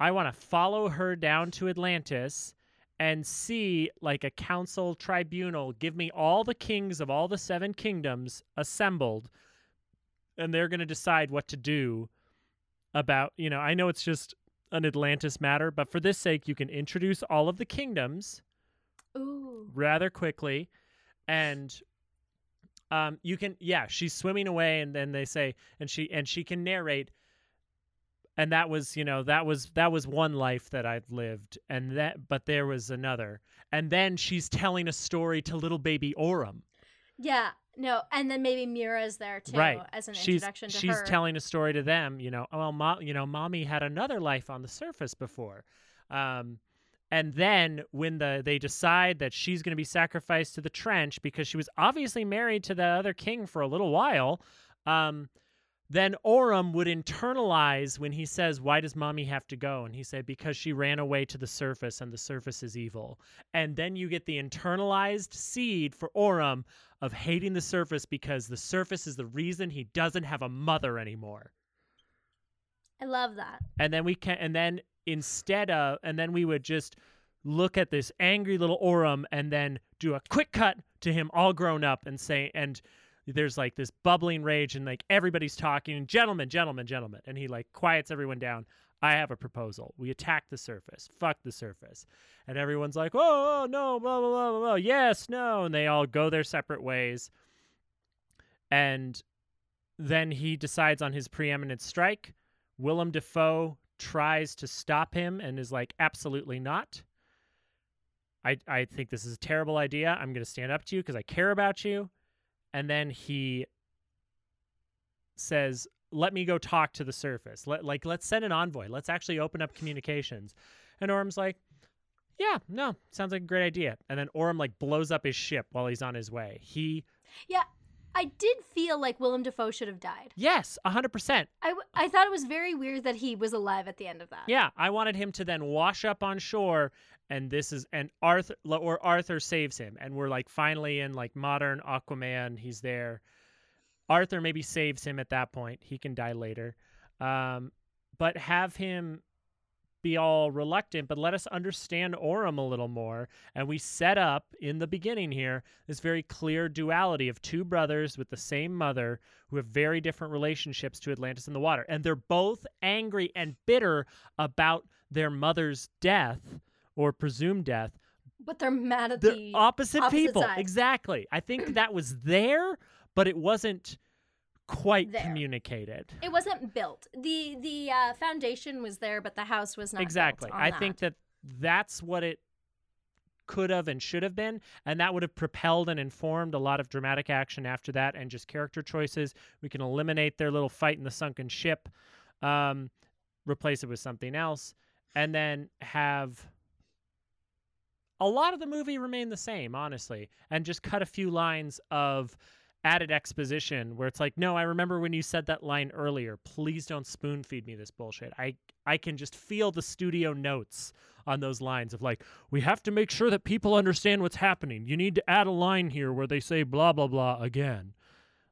[SPEAKER 2] I want to follow her down to Atlantis and see like a council tribunal give me all the kings of all the seven kingdoms assembled and they're going to decide what to do about, you know, I know it's just an Atlantis matter, but for this sake you can introduce all of the kingdoms
[SPEAKER 1] Ooh.
[SPEAKER 2] rather quickly and um you can yeah she's swimming away and then they say and she and she can narrate and that was you know that was that was one life that i've lived and that but there was another and then she's telling a story to little baby Orm.
[SPEAKER 1] Yeah. No, and then maybe Mira's there too
[SPEAKER 2] right
[SPEAKER 1] as an
[SPEAKER 2] she's
[SPEAKER 1] introduction to
[SPEAKER 2] she's
[SPEAKER 1] her.
[SPEAKER 2] telling a story to them you know oh well mo- you know mommy had another life on the surface before um and then when the they decide that she's going to be sacrificed to the trench because she was obviously married to the other king for a little while um then Orm would internalize when he says, Why does mommy have to go? And he said, Because she ran away to the surface and the surface is evil. And then you get the internalized seed for Orm of hating the surface because the surface is the reason he doesn't have a mother anymore.
[SPEAKER 1] I love that.
[SPEAKER 2] And then we can and then instead of and then we would just look at this angry little Orm and then do a quick cut to him all grown up and say and there's like this bubbling rage and like everybody's talking gentlemen gentlemen gentlemen and he like quiets everyone down. I have a proposal. We attack the surface. Fuck the surface. And everyone's like oh, no blah blah blah blah yes no and they all go their separate ways. And then he decides on his preeminent strike. Willem dafoe tries to stop him and is like absolutely not. I i think this is a terrible idea. I'm going to stand up to you because i care about you and then he says let me go talk to the surface. Let, like let's send an envoy. Let's actually open up communications. And orm's like yeah no sounds like a great idea. And then orm like blows up his ship while he's on his way. He
[SPEAKER 1] Yeah, I did feel like Willem Dafoe should have died.
[SPEAKER 2] yes 100%
[SPEAKER 1] I, w- I thought it was very weird that he was alive at the end of that.
[SPEAKER 2] yeah i wanted him to then wash up on shore and this is and arthur or arthur saves him and we're like finally in like modern aquaman he's there. Arthur maybe saves him at that point he can die later. Um, but have him be all reluctant but let us understand orm a little more and we set up in the beginning here this very clear duality of two brothers with the same mother who have very different relationships to atlantis in the water and they're both angry and bitter about their mother's death or presumed death
[SPEAKER 1] But they're mad at
[SPEAKER 2] the
[SPEAKER 1] the.
[SPEAKER 2] opposite,
[SPEAKER 1] opposite
[SPEAKER 2] people
[SPEAKER 1] side.
[SPEAKER 2] exactly i think (clears throat) that was there but it wasn't quite
[SPEAKER 1] There.
[SPEAKER 2] communicated
[SPEAKER 1] it wasn't built. the The uh, foundation was there, but the house was not. built
[SPEAKER 2] exactly i
[SPEAKER 1] that.
[SPEAKER 2] think that that's what it could have and should have been and that would have propelled and informed a lot of dramatic action after that and just character choices we can eliminate their little fight in the sunken ship um, replace it with something else and then have a lot of the movie remain the same honestly and just cut a few lines of added exposition where it's like no i remember when you said that line earlier. Please don't spoon feed me this bullshit. I i can just feel the studio notes on those lines of like we have to make sure that people understand what's happening. You need to add a line here where they say blah blah blah again.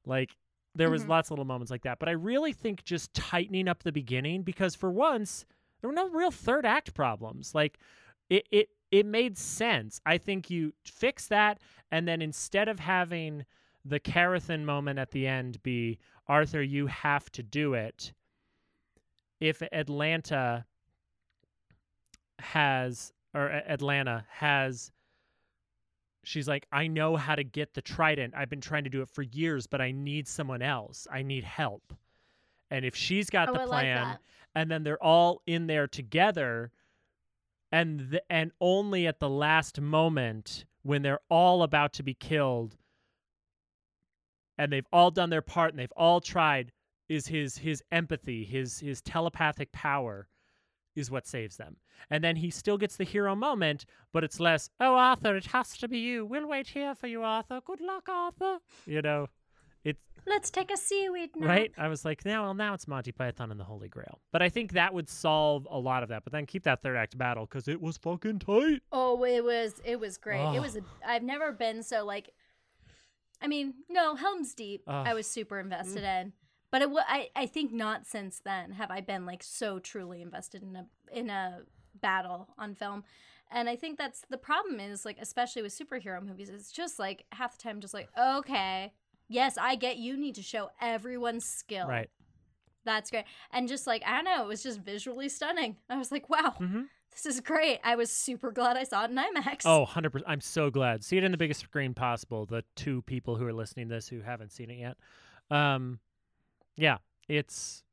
[SPEAKER 2] Like there was
[SPEAKER 1] Mhm.
[SPEAKER 2] lots of little moments like that but i really think just tightening up the beginning because for once there were no real third act problems. Like it it it made sense i think you fix that and then instead of having the Karathen moment at the end be Arthur, you have to do it. If Atlanna has, or Atlanna has, she's like, I know how to get the trident. I've been trying to do it for years, but I need someone else. I need help. And if she's got
[SPEAKER 1] Oh,
[SPEAKER 2] the
[SPEAKER 1] I
[SPEAKER 2] plan,
[SPEAKER 1] that.
[SPEAKER 2] and then they're all in there together, and the, and only at the last moment when they're all about to be killed and they've all done their part and they've all tried is his his empathy his his telepathic power is what saves them. And then he still gets the hero moment but it's less oh arthur it has to be you. We'll wait here for you arthur. Good luck arthur. You know it's
[SPEAKER 1] Let's take a seaweed now.
[SPEAKER 2] right i was like now well now it's monty python and the holy grail but i think that would solve a lot of that but then keep that third act battle because it was fucking tight
[SPEAKER 1] Oh, it was it was great.
[SPEAKER 2] Oh.
[SPEAKER 1] It was. A, I've never been so like. I mean, no, Helm's Deep. I was super invested mm. in, But it, I I think not since then have I been like so truly invested in a in a battle on film. And I think that's the problem is like especially with superhero movies, it's just like half the time just like, okay, yes, I get you need to show everyone's skill.
[SPEAKER 2] Right.
[SPEAKER 1] That's great. And just like, I don't know, it was just visually stunning. I was like, wow,
[SPEAKER 2] hmm
[SPEAKER 1] this is great. I was super glad I saw it in IMAX.
[SPEAKER 2] Oh, 100%. I'm so glad. See it in the biggest screen possible. The two people who are listening to this who haven't seen it yet. Um yeah, it's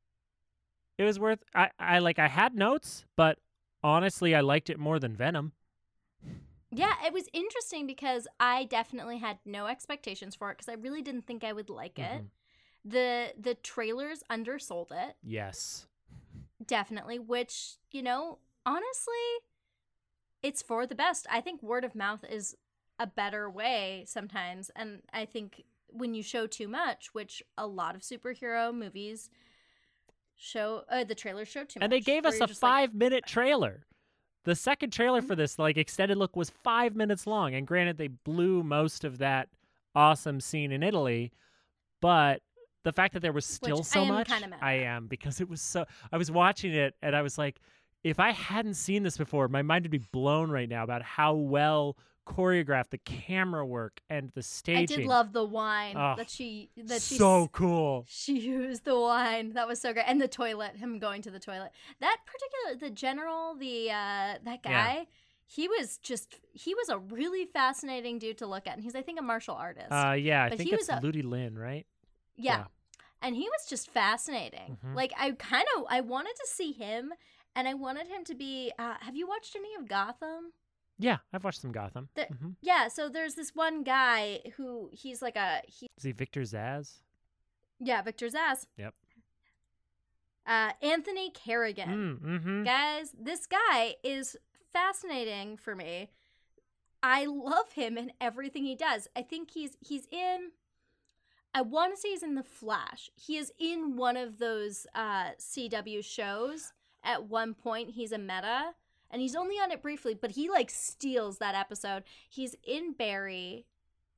[SPEAKER 2] it was worth I I like I had notes, but honestly, I liked it more than Venom.
[SPEAKER 1] Yeah, it was interesting because I definitely had no expectations for it because I really didn't think I would like it.
[SPEAKER 2] Mhm.
[SPEAKER 1] The the trailers undersold it,
[SPEAKER 2] Yes.
[SPEAKER 1] definitely, which, you know, honestly, it's for the best. I think word of mouth is a better way sometimes, and I think when you show too much, which a lot of superhero movies show uh, the trailers show too much.
[SPEAKER 2] And they gave us a 5-minute trailer. The second trailer
[SPEAKER 1] Mm-hmm.
[SPEAKER 2] for this like extended look was 5 minutes long, and granted they blew most of that awesome scene in Italy, but the fact that there was still
[SPEAKER 1] I
[SPEAKER 2] so
[SPEAKER 1] am
[SPEAKER 2] much I am because it was so I was watching it and I was like if I hadn't seen this before my mind would be blown right now about how well choreographed the camera work and the staging.
[SPEAKER 1] I did love the wine
[SPEAKER 2] Oh,
[SPEAKER 1] that she that she
[SPEAKER 2] so cool
[SPEAKER 1] she used the wine. That was so great. And the toilet, him going to the toilet. That particular the general, the uh that
[SPEAKER 2] Yeah.
[SPEAKER 1] guy, he was just he was a really fascinating dude to look at. And he's I think a martial artist.
[SPEAKER 2] uh yeah I
[SPEAKER 1] But
[SPEAKER 2] think
[SPEAKER 1] he
[SPEAKER 2] it's
[SPEAKER 1] was a-
[SPEAKER 2] Ludi Lin right
[SPEAKER 1] yeah.
[SPEAKER 2] yeah.
[SPEAKER 1] And he was just fascinating.
[SPEAKER 2] Mhm.
[SPEAKER 1] Like I kind of I wanted to see him and I wanted him to be uh, have you watched any of Gotham?
[SPEAKER 2] Yeah I've watched some Gotham
[SPEAKER 1] The-
[SPEAKER 2] Mhm.
[SPEAKER 1] Yeah, so there's this one guy who he's like a he
[SPEAKER 2] is he Victor Zsasz
[SPEAKER 1] yeah, Victor Zsasz.
[SPEAKER 2] Yep.
[SPEAKER 1] Uh Anthony Carrigan.
[SPEAKER 2] mm, mm-hmm.
[SPEAKER 1] Guys, this guy is fascinating for me. I love him and everything he does. I think he's he's in I want to say he's in The Flash. He is in one of those uh CW shows. At one point he's a meta and he's only on it briefly, but he like steals that episode. He's in Barry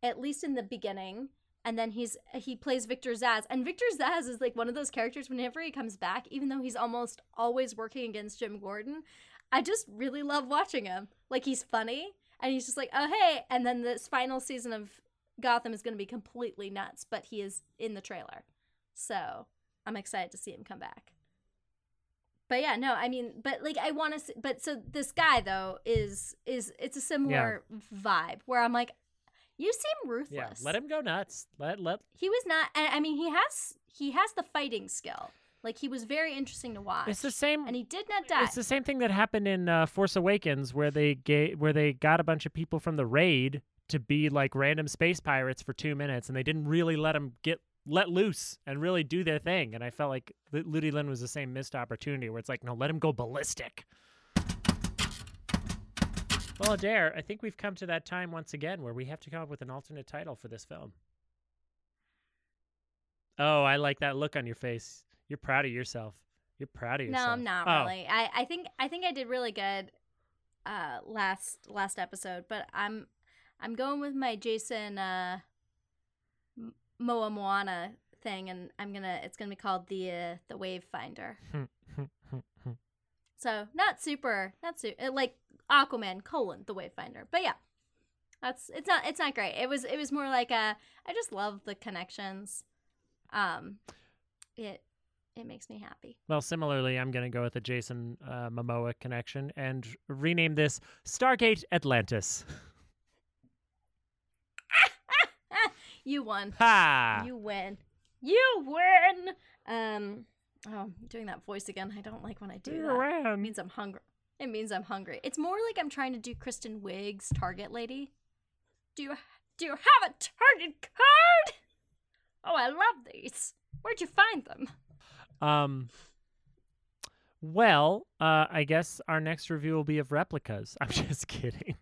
[SPEAKER 1] at least in the beginning and then he's he plays Victor Zsasz. And Victor Zsasz is like one of those characters whenever he comes back even though he's almost always working against Jim Gordon I just really love watching him. Like he's funny and he's just like oh hey and then this final season of Gotham is going to be completely nuts but he is in the trailer. So I'm excited to see him come back but yeah no I mean but like I want to but so this guy though is is it's a similar vibe where I'm like you seem ruthless.
[SPEAKER 2] yeah let him go nuts. Let let
[SPEAKER 1] he was not I, I mean he has he has the fighting skill. Like he was very interesting to watch
[SPEAKER 2] it's the same
[SPEAKER 1] and he did not die.
[SPEAKER 2] It's the same thing that happened in uh, Force Awakens, where they ga- where they got a bunch of people from the raid to be like random space pirates for two minutes, and they didn't really let them get let loose and really do their thing. And I felt like Lu- Ludi Lin was the same missed opportunity, where it's like, no, let him go ballistic. Well, Adair, I think we've come to that time once again where we have to come up with an alternate title for this film. Oh, I like that look on your face. You're proud of yourself. You're proud of yourself.
[SPEAKER 1] no i'm not
[SPEAKER 2] Oh.
[SPEAKER 1] really I, I think i think i did really good uh last last episode but i'm i'm going with my jason uh moa moana thing and i'm gonna it's gonna be called the uh, the wave finder. (laughs) So not super not super like aquaman colon the wave finder. But yeah that's it's not it's not great. It was it was more like a i just love the connections. Um it it makes me happy.
[SPEAKER 2] Well, similarly, I'm going to go with the Jason uh, Momoa connection and rename this Stargate Atlantis. (laughs)
[SPEAKER 1] you won.
[SPEAKER 2] Ha!
[SPEAKER 1] you win. You win! Um oh I'm doing that voice again. I don't like when i do that. It means i'm hungry it means i'm hungry. It's more like i'm trying to do kristen wiig's target lady. Do you do you have a target card? Oh i love these. Where'd you find them?
[SPEAKER 2] Um. Well, uh, I guess our next review will be of replicas. (laughs) I'm just kidding.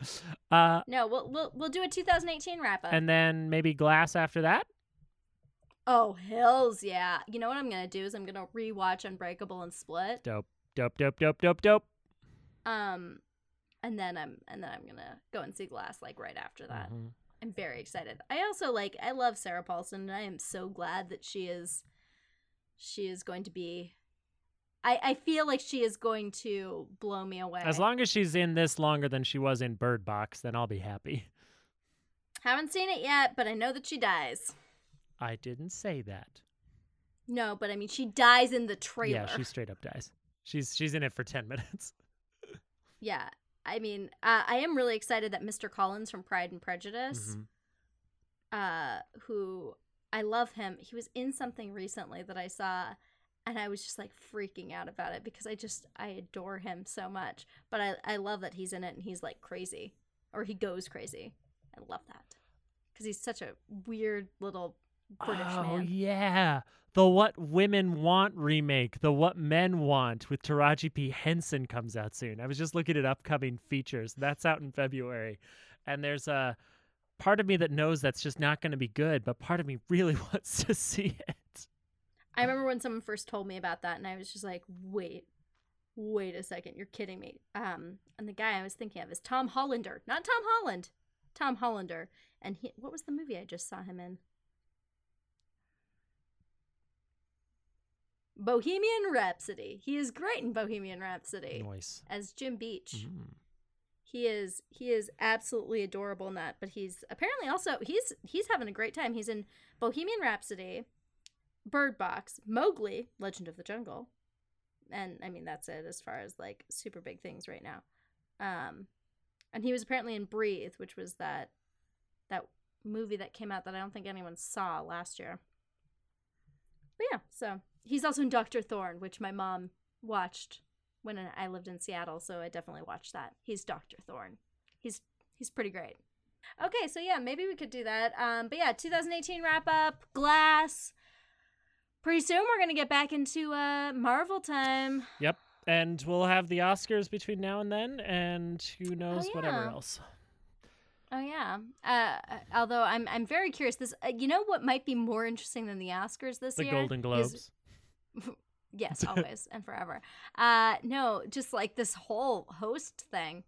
[SPEAKER 2] (laughs) uh,
[SPEAKER 1] no we'll we'll, we'll do a 2018 wrap up
[SPEAKER 2] and then maybe Glass after that.
[SPEAKER 1] oh hills, yeah you know what i'm gonna do is i'm gonna rewatch unbreakable and split
[SPEAKER 2] Dope, dope, dope, dope, dope, dope.
[SPEAKER 1] um and then i'm and then i'm gonna go and see glass like right after that
[SPEAKER 2] Mhm.
[SPEAKER 1] I'm very excited. I also like I love Sarah Paulson and I am so glad that she is she is going to be I, I feel like she is going to blow me away.
[SPEAKER 2] As long as she's in this longer than she was in Bird Box, then I'll be happy.
[SPEAKER 1] Haven't seen it yet, but I know that she dies.
[SPEAKER 2] I didn't say that.
[SPEAKER 1] No, but I mean she dies in the trailer.
[SPEAKER 2] Yeah, she straight up dies. She's she's in it for ten (laughs) minutes.
[SPEAKER 1] Yeah, I mean, uh, I am really excited that Mr. Collins from Pride and Prejudice,
[SPEAKER 2] Mhm.
[SPEAKER 1] uh, who I love him. He was in something recently that I saw, and I was just like freaking out about it because I just I adore him so much. But I I love that he's in it and he's like crazy, or he goes crazy. I love that because he's such a weird little British
[SPEAKER 2] oh
[SPEAKER 1] man.
[SPEAKER 2] yeah, the What Women Want remake, the What Men Want with Taraji P Henson comes out soon. I was just looking at upcoming features. That's out in February, and there's a part of me that knows that's just not going to be good, but part of me really (laughs) wants to see it.
[SPEAKER 1] I remember when someone first told me about that, and I was just like, wait, wait a second, you're kidding me. Um, and the guy I was thinking of is Tom Hollander, not Tom Holland, Tom Hollander. And he, what was the movie I just saw him in? Bohemian Rhapsody. He is great in Bohemian Rhapsody
[SPEAKER 2] Noise.
[SPEAKER 1] as Jim Beach.
[SPEAKER 2] Mm.
[SPEAKER 1] He is he is absolutely adorable in that, but he's apparently also he's he's having a great time. He's in Bohemian Rhapsody, Bird Box, Mowgli, Legend of the Jungle. And I mean that's it as far as like super big things right now. Um and he was apparently in Breathe, which was that that movie that came out that I don't think anyone saw last year. But yeah, so he's also in Doctor Thorne, which my mom watched when I lived in Seattle, so I definitely watched that. He's Doctor Thorne. He's he's pretty great. Okay, so yeah, maybe we could do that. Um, but yeah, 2018 wrap up, Glass. Pretty soon we're gonna get back into uh Marvel time.
[SPEAKER 2] Yep. And we'll have the Oscars between now and then, and who knows whatever
[SPEAKER 1] yeah.
[SPEAKER 2] else.
[SPEAKER 1] Oh yeah. Uh, although I'm I'm very curious. This uh, you know what might be more interesting than the Oscars this
[SPEAKER 2] The
[SPEAKER 1] year?
[SPEAKER 2] The Golden
[SPEAKER 1] is-
[SPEAKER 2] Globes. (laughs)
[SPEAKER 1] yes, (laughs) always and forever. Uh, no, just like this whole host thing.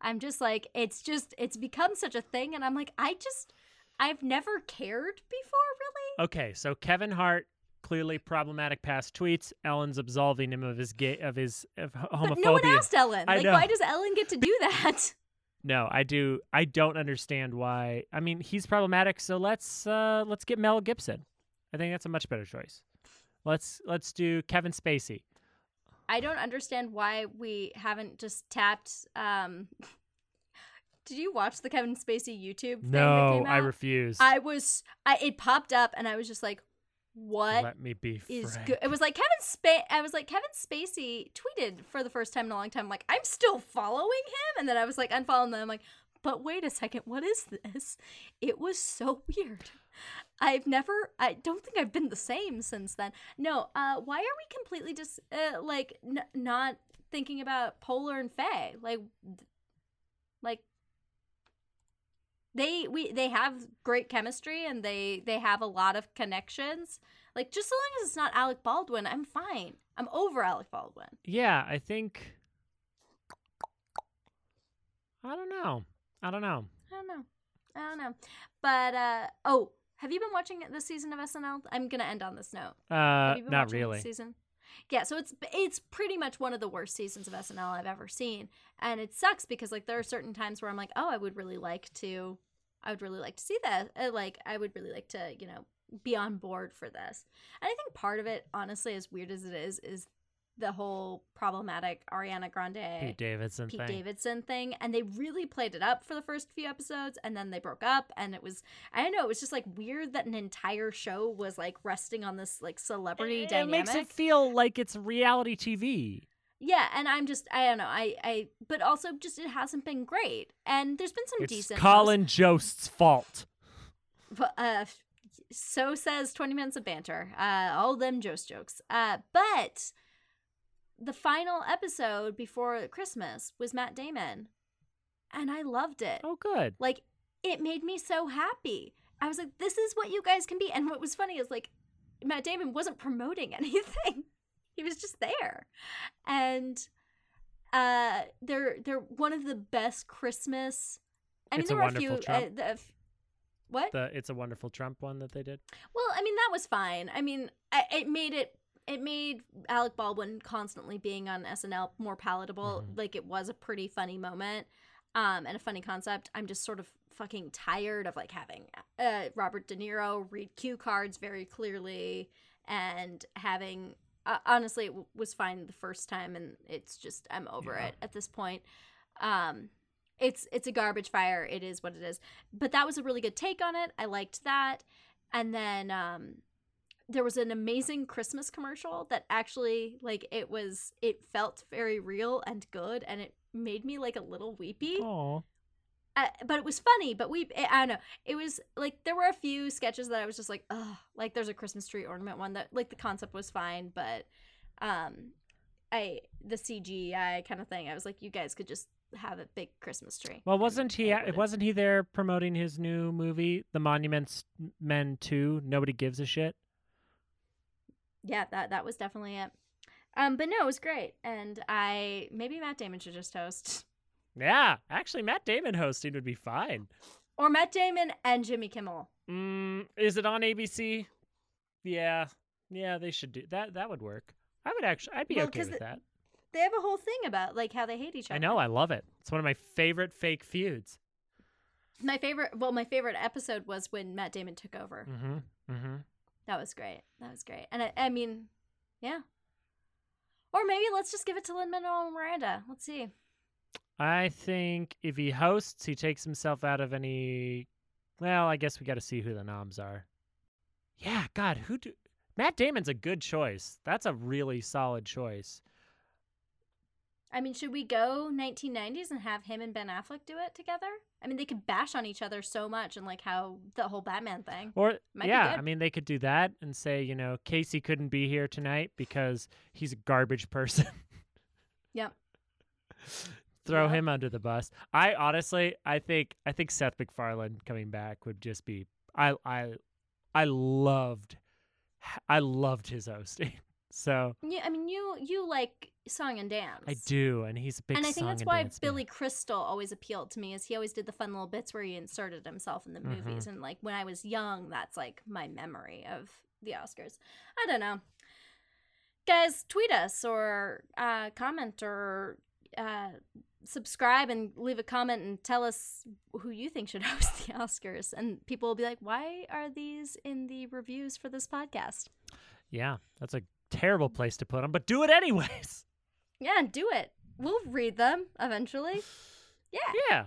[SPEAKER 1] I'm just like it's just it's become such a thing, and I'm like I just I've never cared before, really.
[SPEAKER 2] Okay, so Kevin Hart clearly problematic past tweets. Ellen's absolving him of his gay of his of homophobia.
[SPEAKER 1] But no one asked Ellen.
[SPEAKER 2] I
[SPEAKER 1] Like,
[SPEAKER 2] know.
[SPEAKER 1] why does Ellen get to do (laughs) that?
[SPEAKER 2] No, I do. I don't understand why. I mean, he's problematic. So let's uh let's get Mel Gibson. I think that's a much better choice. Let's let's do Kevin Spacey.
[SPEAKER 1] I don't understand why we haven't just tapped. um Did you watch the Kevin Spacey YouTube?
[SPEAKER 2] No, I refuse.
[SPEAKER 1] I was. I it popped up, and I was just like, "What
[SPEAKER 2] Let me be
[SPEAKER 1] is
[SPEAKER 2] frank.
[SPEAKER 1] good?" It was like Kevin Spa- I was like Kevin Spacey tweeted for the first time in a long time. I'm like, I'm still following him, and then I was like unfollowing them. I'm like, but wait a second, what is this? It was so (laughs) weird. I've never. I don't think I've been the same since then. No. Uh, why are we completely just uh, like n- not thinking about Poehler and Fey? Like, like they we they have great chemistry and they they have a lot of connections. Like just so long as it's not Alec Baldwin, I'm fine. I'm over Alec Baldwin.
[SPEAKER 2] Yeah, I think. I don't know. I don't know.
[SPEAKER 1] I don't know. I don't know. But uh oh, have you been watching this season of SNL? I'm gonna end on this note.
[SPEAKER 2] Uh,
[SPEAKER 1] Have you been
[SPEAKER 2] not really.
[SPEAKER 1] season? Yeah, so it's it's pretty much one of the worst seasons of SNL I've ever seen, and it sucks because like there are certain times where I'm like, oh, I would really like to, I would really like to see that. Uh, like I would really like to, you know, be on board for this. And I think part of it, honestly, as weird as it is, is the whole problematic Ariana Grande
[SPEAKER 2] Pete Davidson
[SPEAKER 1] Pete
[SPEAKER 2] thing.
[SPEAKER 1] Davidson thing, and they really played it up for the first few episodes, and then they broke up, and it was I don't know, it was just like weird that an entire show was like resting on this like celebrity
[SPEAKER 2] it,
[SPEAKER 1] dynamic.
[SPEAKER 2] It makes it feel like it's reality TV.
[SPEAKER 1] yeah, and I'm just I don't know, I I but also just it hasn't been great, and there's been some
[SPEAKER 2] It's
[SPEAKER 1] decent.
[SPEAKER 2] Colin Jost's fault.
[SPEAKER 1] But, uh, so says 20 minutes of banter. Uh, all them Jost jokes. Uh, but the final episode before Christmas was Matt Damon, and I loved it.
[SPEAKER 2] Oh, good.
[SPEAKER 1] Like, it made me so happy. I was like, this is what you guys can be. And what was funny is, like, Matt Damon wasn't promoting (laughs) anything, he was just there. And uh, they're, they're one of the best Christmas I mean,
[SPEAKER 2] It's
[SPEAKER 1] there
[SPEAKER 2] a
[SPEAKER 1] were a few. Uh, the, what?
[SPEAKER 2] The It's a Wonderful Trump one that they did.
[SPEAKER 1] Well, I mean, that was fine. I mean, I, it made it. It made Alec Baldwin constantly being on SNL more palatable.
[SPEAKER 2] Mhm.
[SPEAKER 1] Like it was a pretty funny moment, um, and a funny concept. I'm just sort of fucking tired of like having uh, Robert De Niro read cue cards very clearly, and having uh, honestly it w- was fine the first time, and it's just I'm over
[SPEAKER 2] Yeah.
[SPEAKER 1] it at this point. Um, it's it's a garbage fire. It is what it is. But that was a really good take on it. I liked that. And then um there was an amazing Christmas commercial that actually like it was it felt very real and good and it made me like a little weepy.
[SPEAKER 2] Oh,
[SPEAKER 1] Uh, but it was funny, but we I don't know. It was like there were a few sketches that I was just like, "Ugh." Like there's a Christmas tree ornament one that like the concept was fine, but um I the CGI kind of thing. I was like, you guys could just have a big Christmas tree.
[SPEAKER 2] well, wasn't he?
[SPEAKER 1] it
[SPEAKER 2] Wasn't he there promoting his new movie, The Monuments Men Two? Nobody gives a shit.
[SPEAKER 1] Yeah, that that was definitely it. Um, but no, it was great, and I maybe Matt Damon should just host, (laughs)
[SPEAKER 2] Yeah, actually, Matt Damon hosting would be fine.
[SPEAKER 1] or Matt Damon and Jimmy Kimmel.
[SPEAKER 2] Mm, is it on ABC? Yeah, yeah, they should do that. That would work. I would actually. I'd be
[SPEAKER 1] Well,
[SPEAKER 2] okay with
[SPEAKER 1] the-
[SPEAKER 2] that.
[SPEAKER 1] They have a whole thing about like how they hate each other.
[SPEAKER 2] I know. I love it. It's one of my favorite fake feuds.
[SPEAKER 1] My favorite, well, my favorite episode was when Matt Damon took over.
[SPEAKER 2] Mm-hmm. Mm-hmm.
[SPEAKER 1] That was great. That was great. And I, I mean, yeah. Or maybe let's just give it to Lin Manuel Miranda. Let's see.
[SPEAKER 2] I think if he hosts, he takes himself out of any. Well, I guess we got to see who the noms are. Yeah, God, who do? Matt Damon's a good choice. That's a really solid choice.
[SPEAKER 1] I mean, should we go 1990s and have him and Ben Affleck do it together? I mean, they could bash on each other so much and like how the whole Batman thing.
[SPEAKER 2] Or
[SPEAKER 1] Might
[SPEAKER 2] yeah. I mean they could do that and say, you know, Casey couldn't be here tonight because he's a garbage person. (laughs)
[SPEAKER 1] Yep.
[SPEAKER 2] Throw him under the bus. I honestly, I think, I think Seth MacFarlane coming back would just be. I, I, I loved, I loved his hosting. (laughs) So
[SPEAKER 1] Yeah, I mean, you you like song and dance.
[SPEAKER 2] I do, and he's a big.
[SPEAKER 1] and I think that's why
[SPEAKER 2] dance man.
[SPEAKER 1] Billy Crystal always appealed to me, is he always did the fun little bits where he inserted himself in the
[SPEAKER 2] Mhm.
[SPEAKER 1] movies, and like when I was young, that's like my memory of the Oscars. I don't know, guys, tweet us or uh, comment or uh, subscribe and leave a comment and tell us who you think should (laughs) host the Oscars, and people will be like, why are these in the reviews for this podcast?
[SPEAKER 2] Yeah, that's a terrible place to put them, but do it anyways. (laughs)
[SPEAKER 1] Yeah, do it. We'll read them eventually. Yeah.
[SPEAKER 2] Yeah.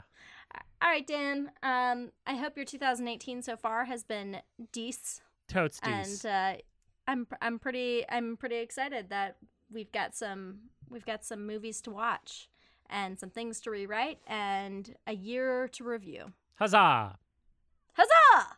[SPEAKER 1] All right, Dan. Um, I hope your 2018 so far has been dece,
[SPEAKER 2] Totes
[SPEAKER 1] and uh, I'm I'm pretty I'm pretty excited that we've got some we've got some movies to watch and some things to rewrite and a year to review.
[SPEAKER 2] Huzzah!
[SPEAKER 1] Huzzah!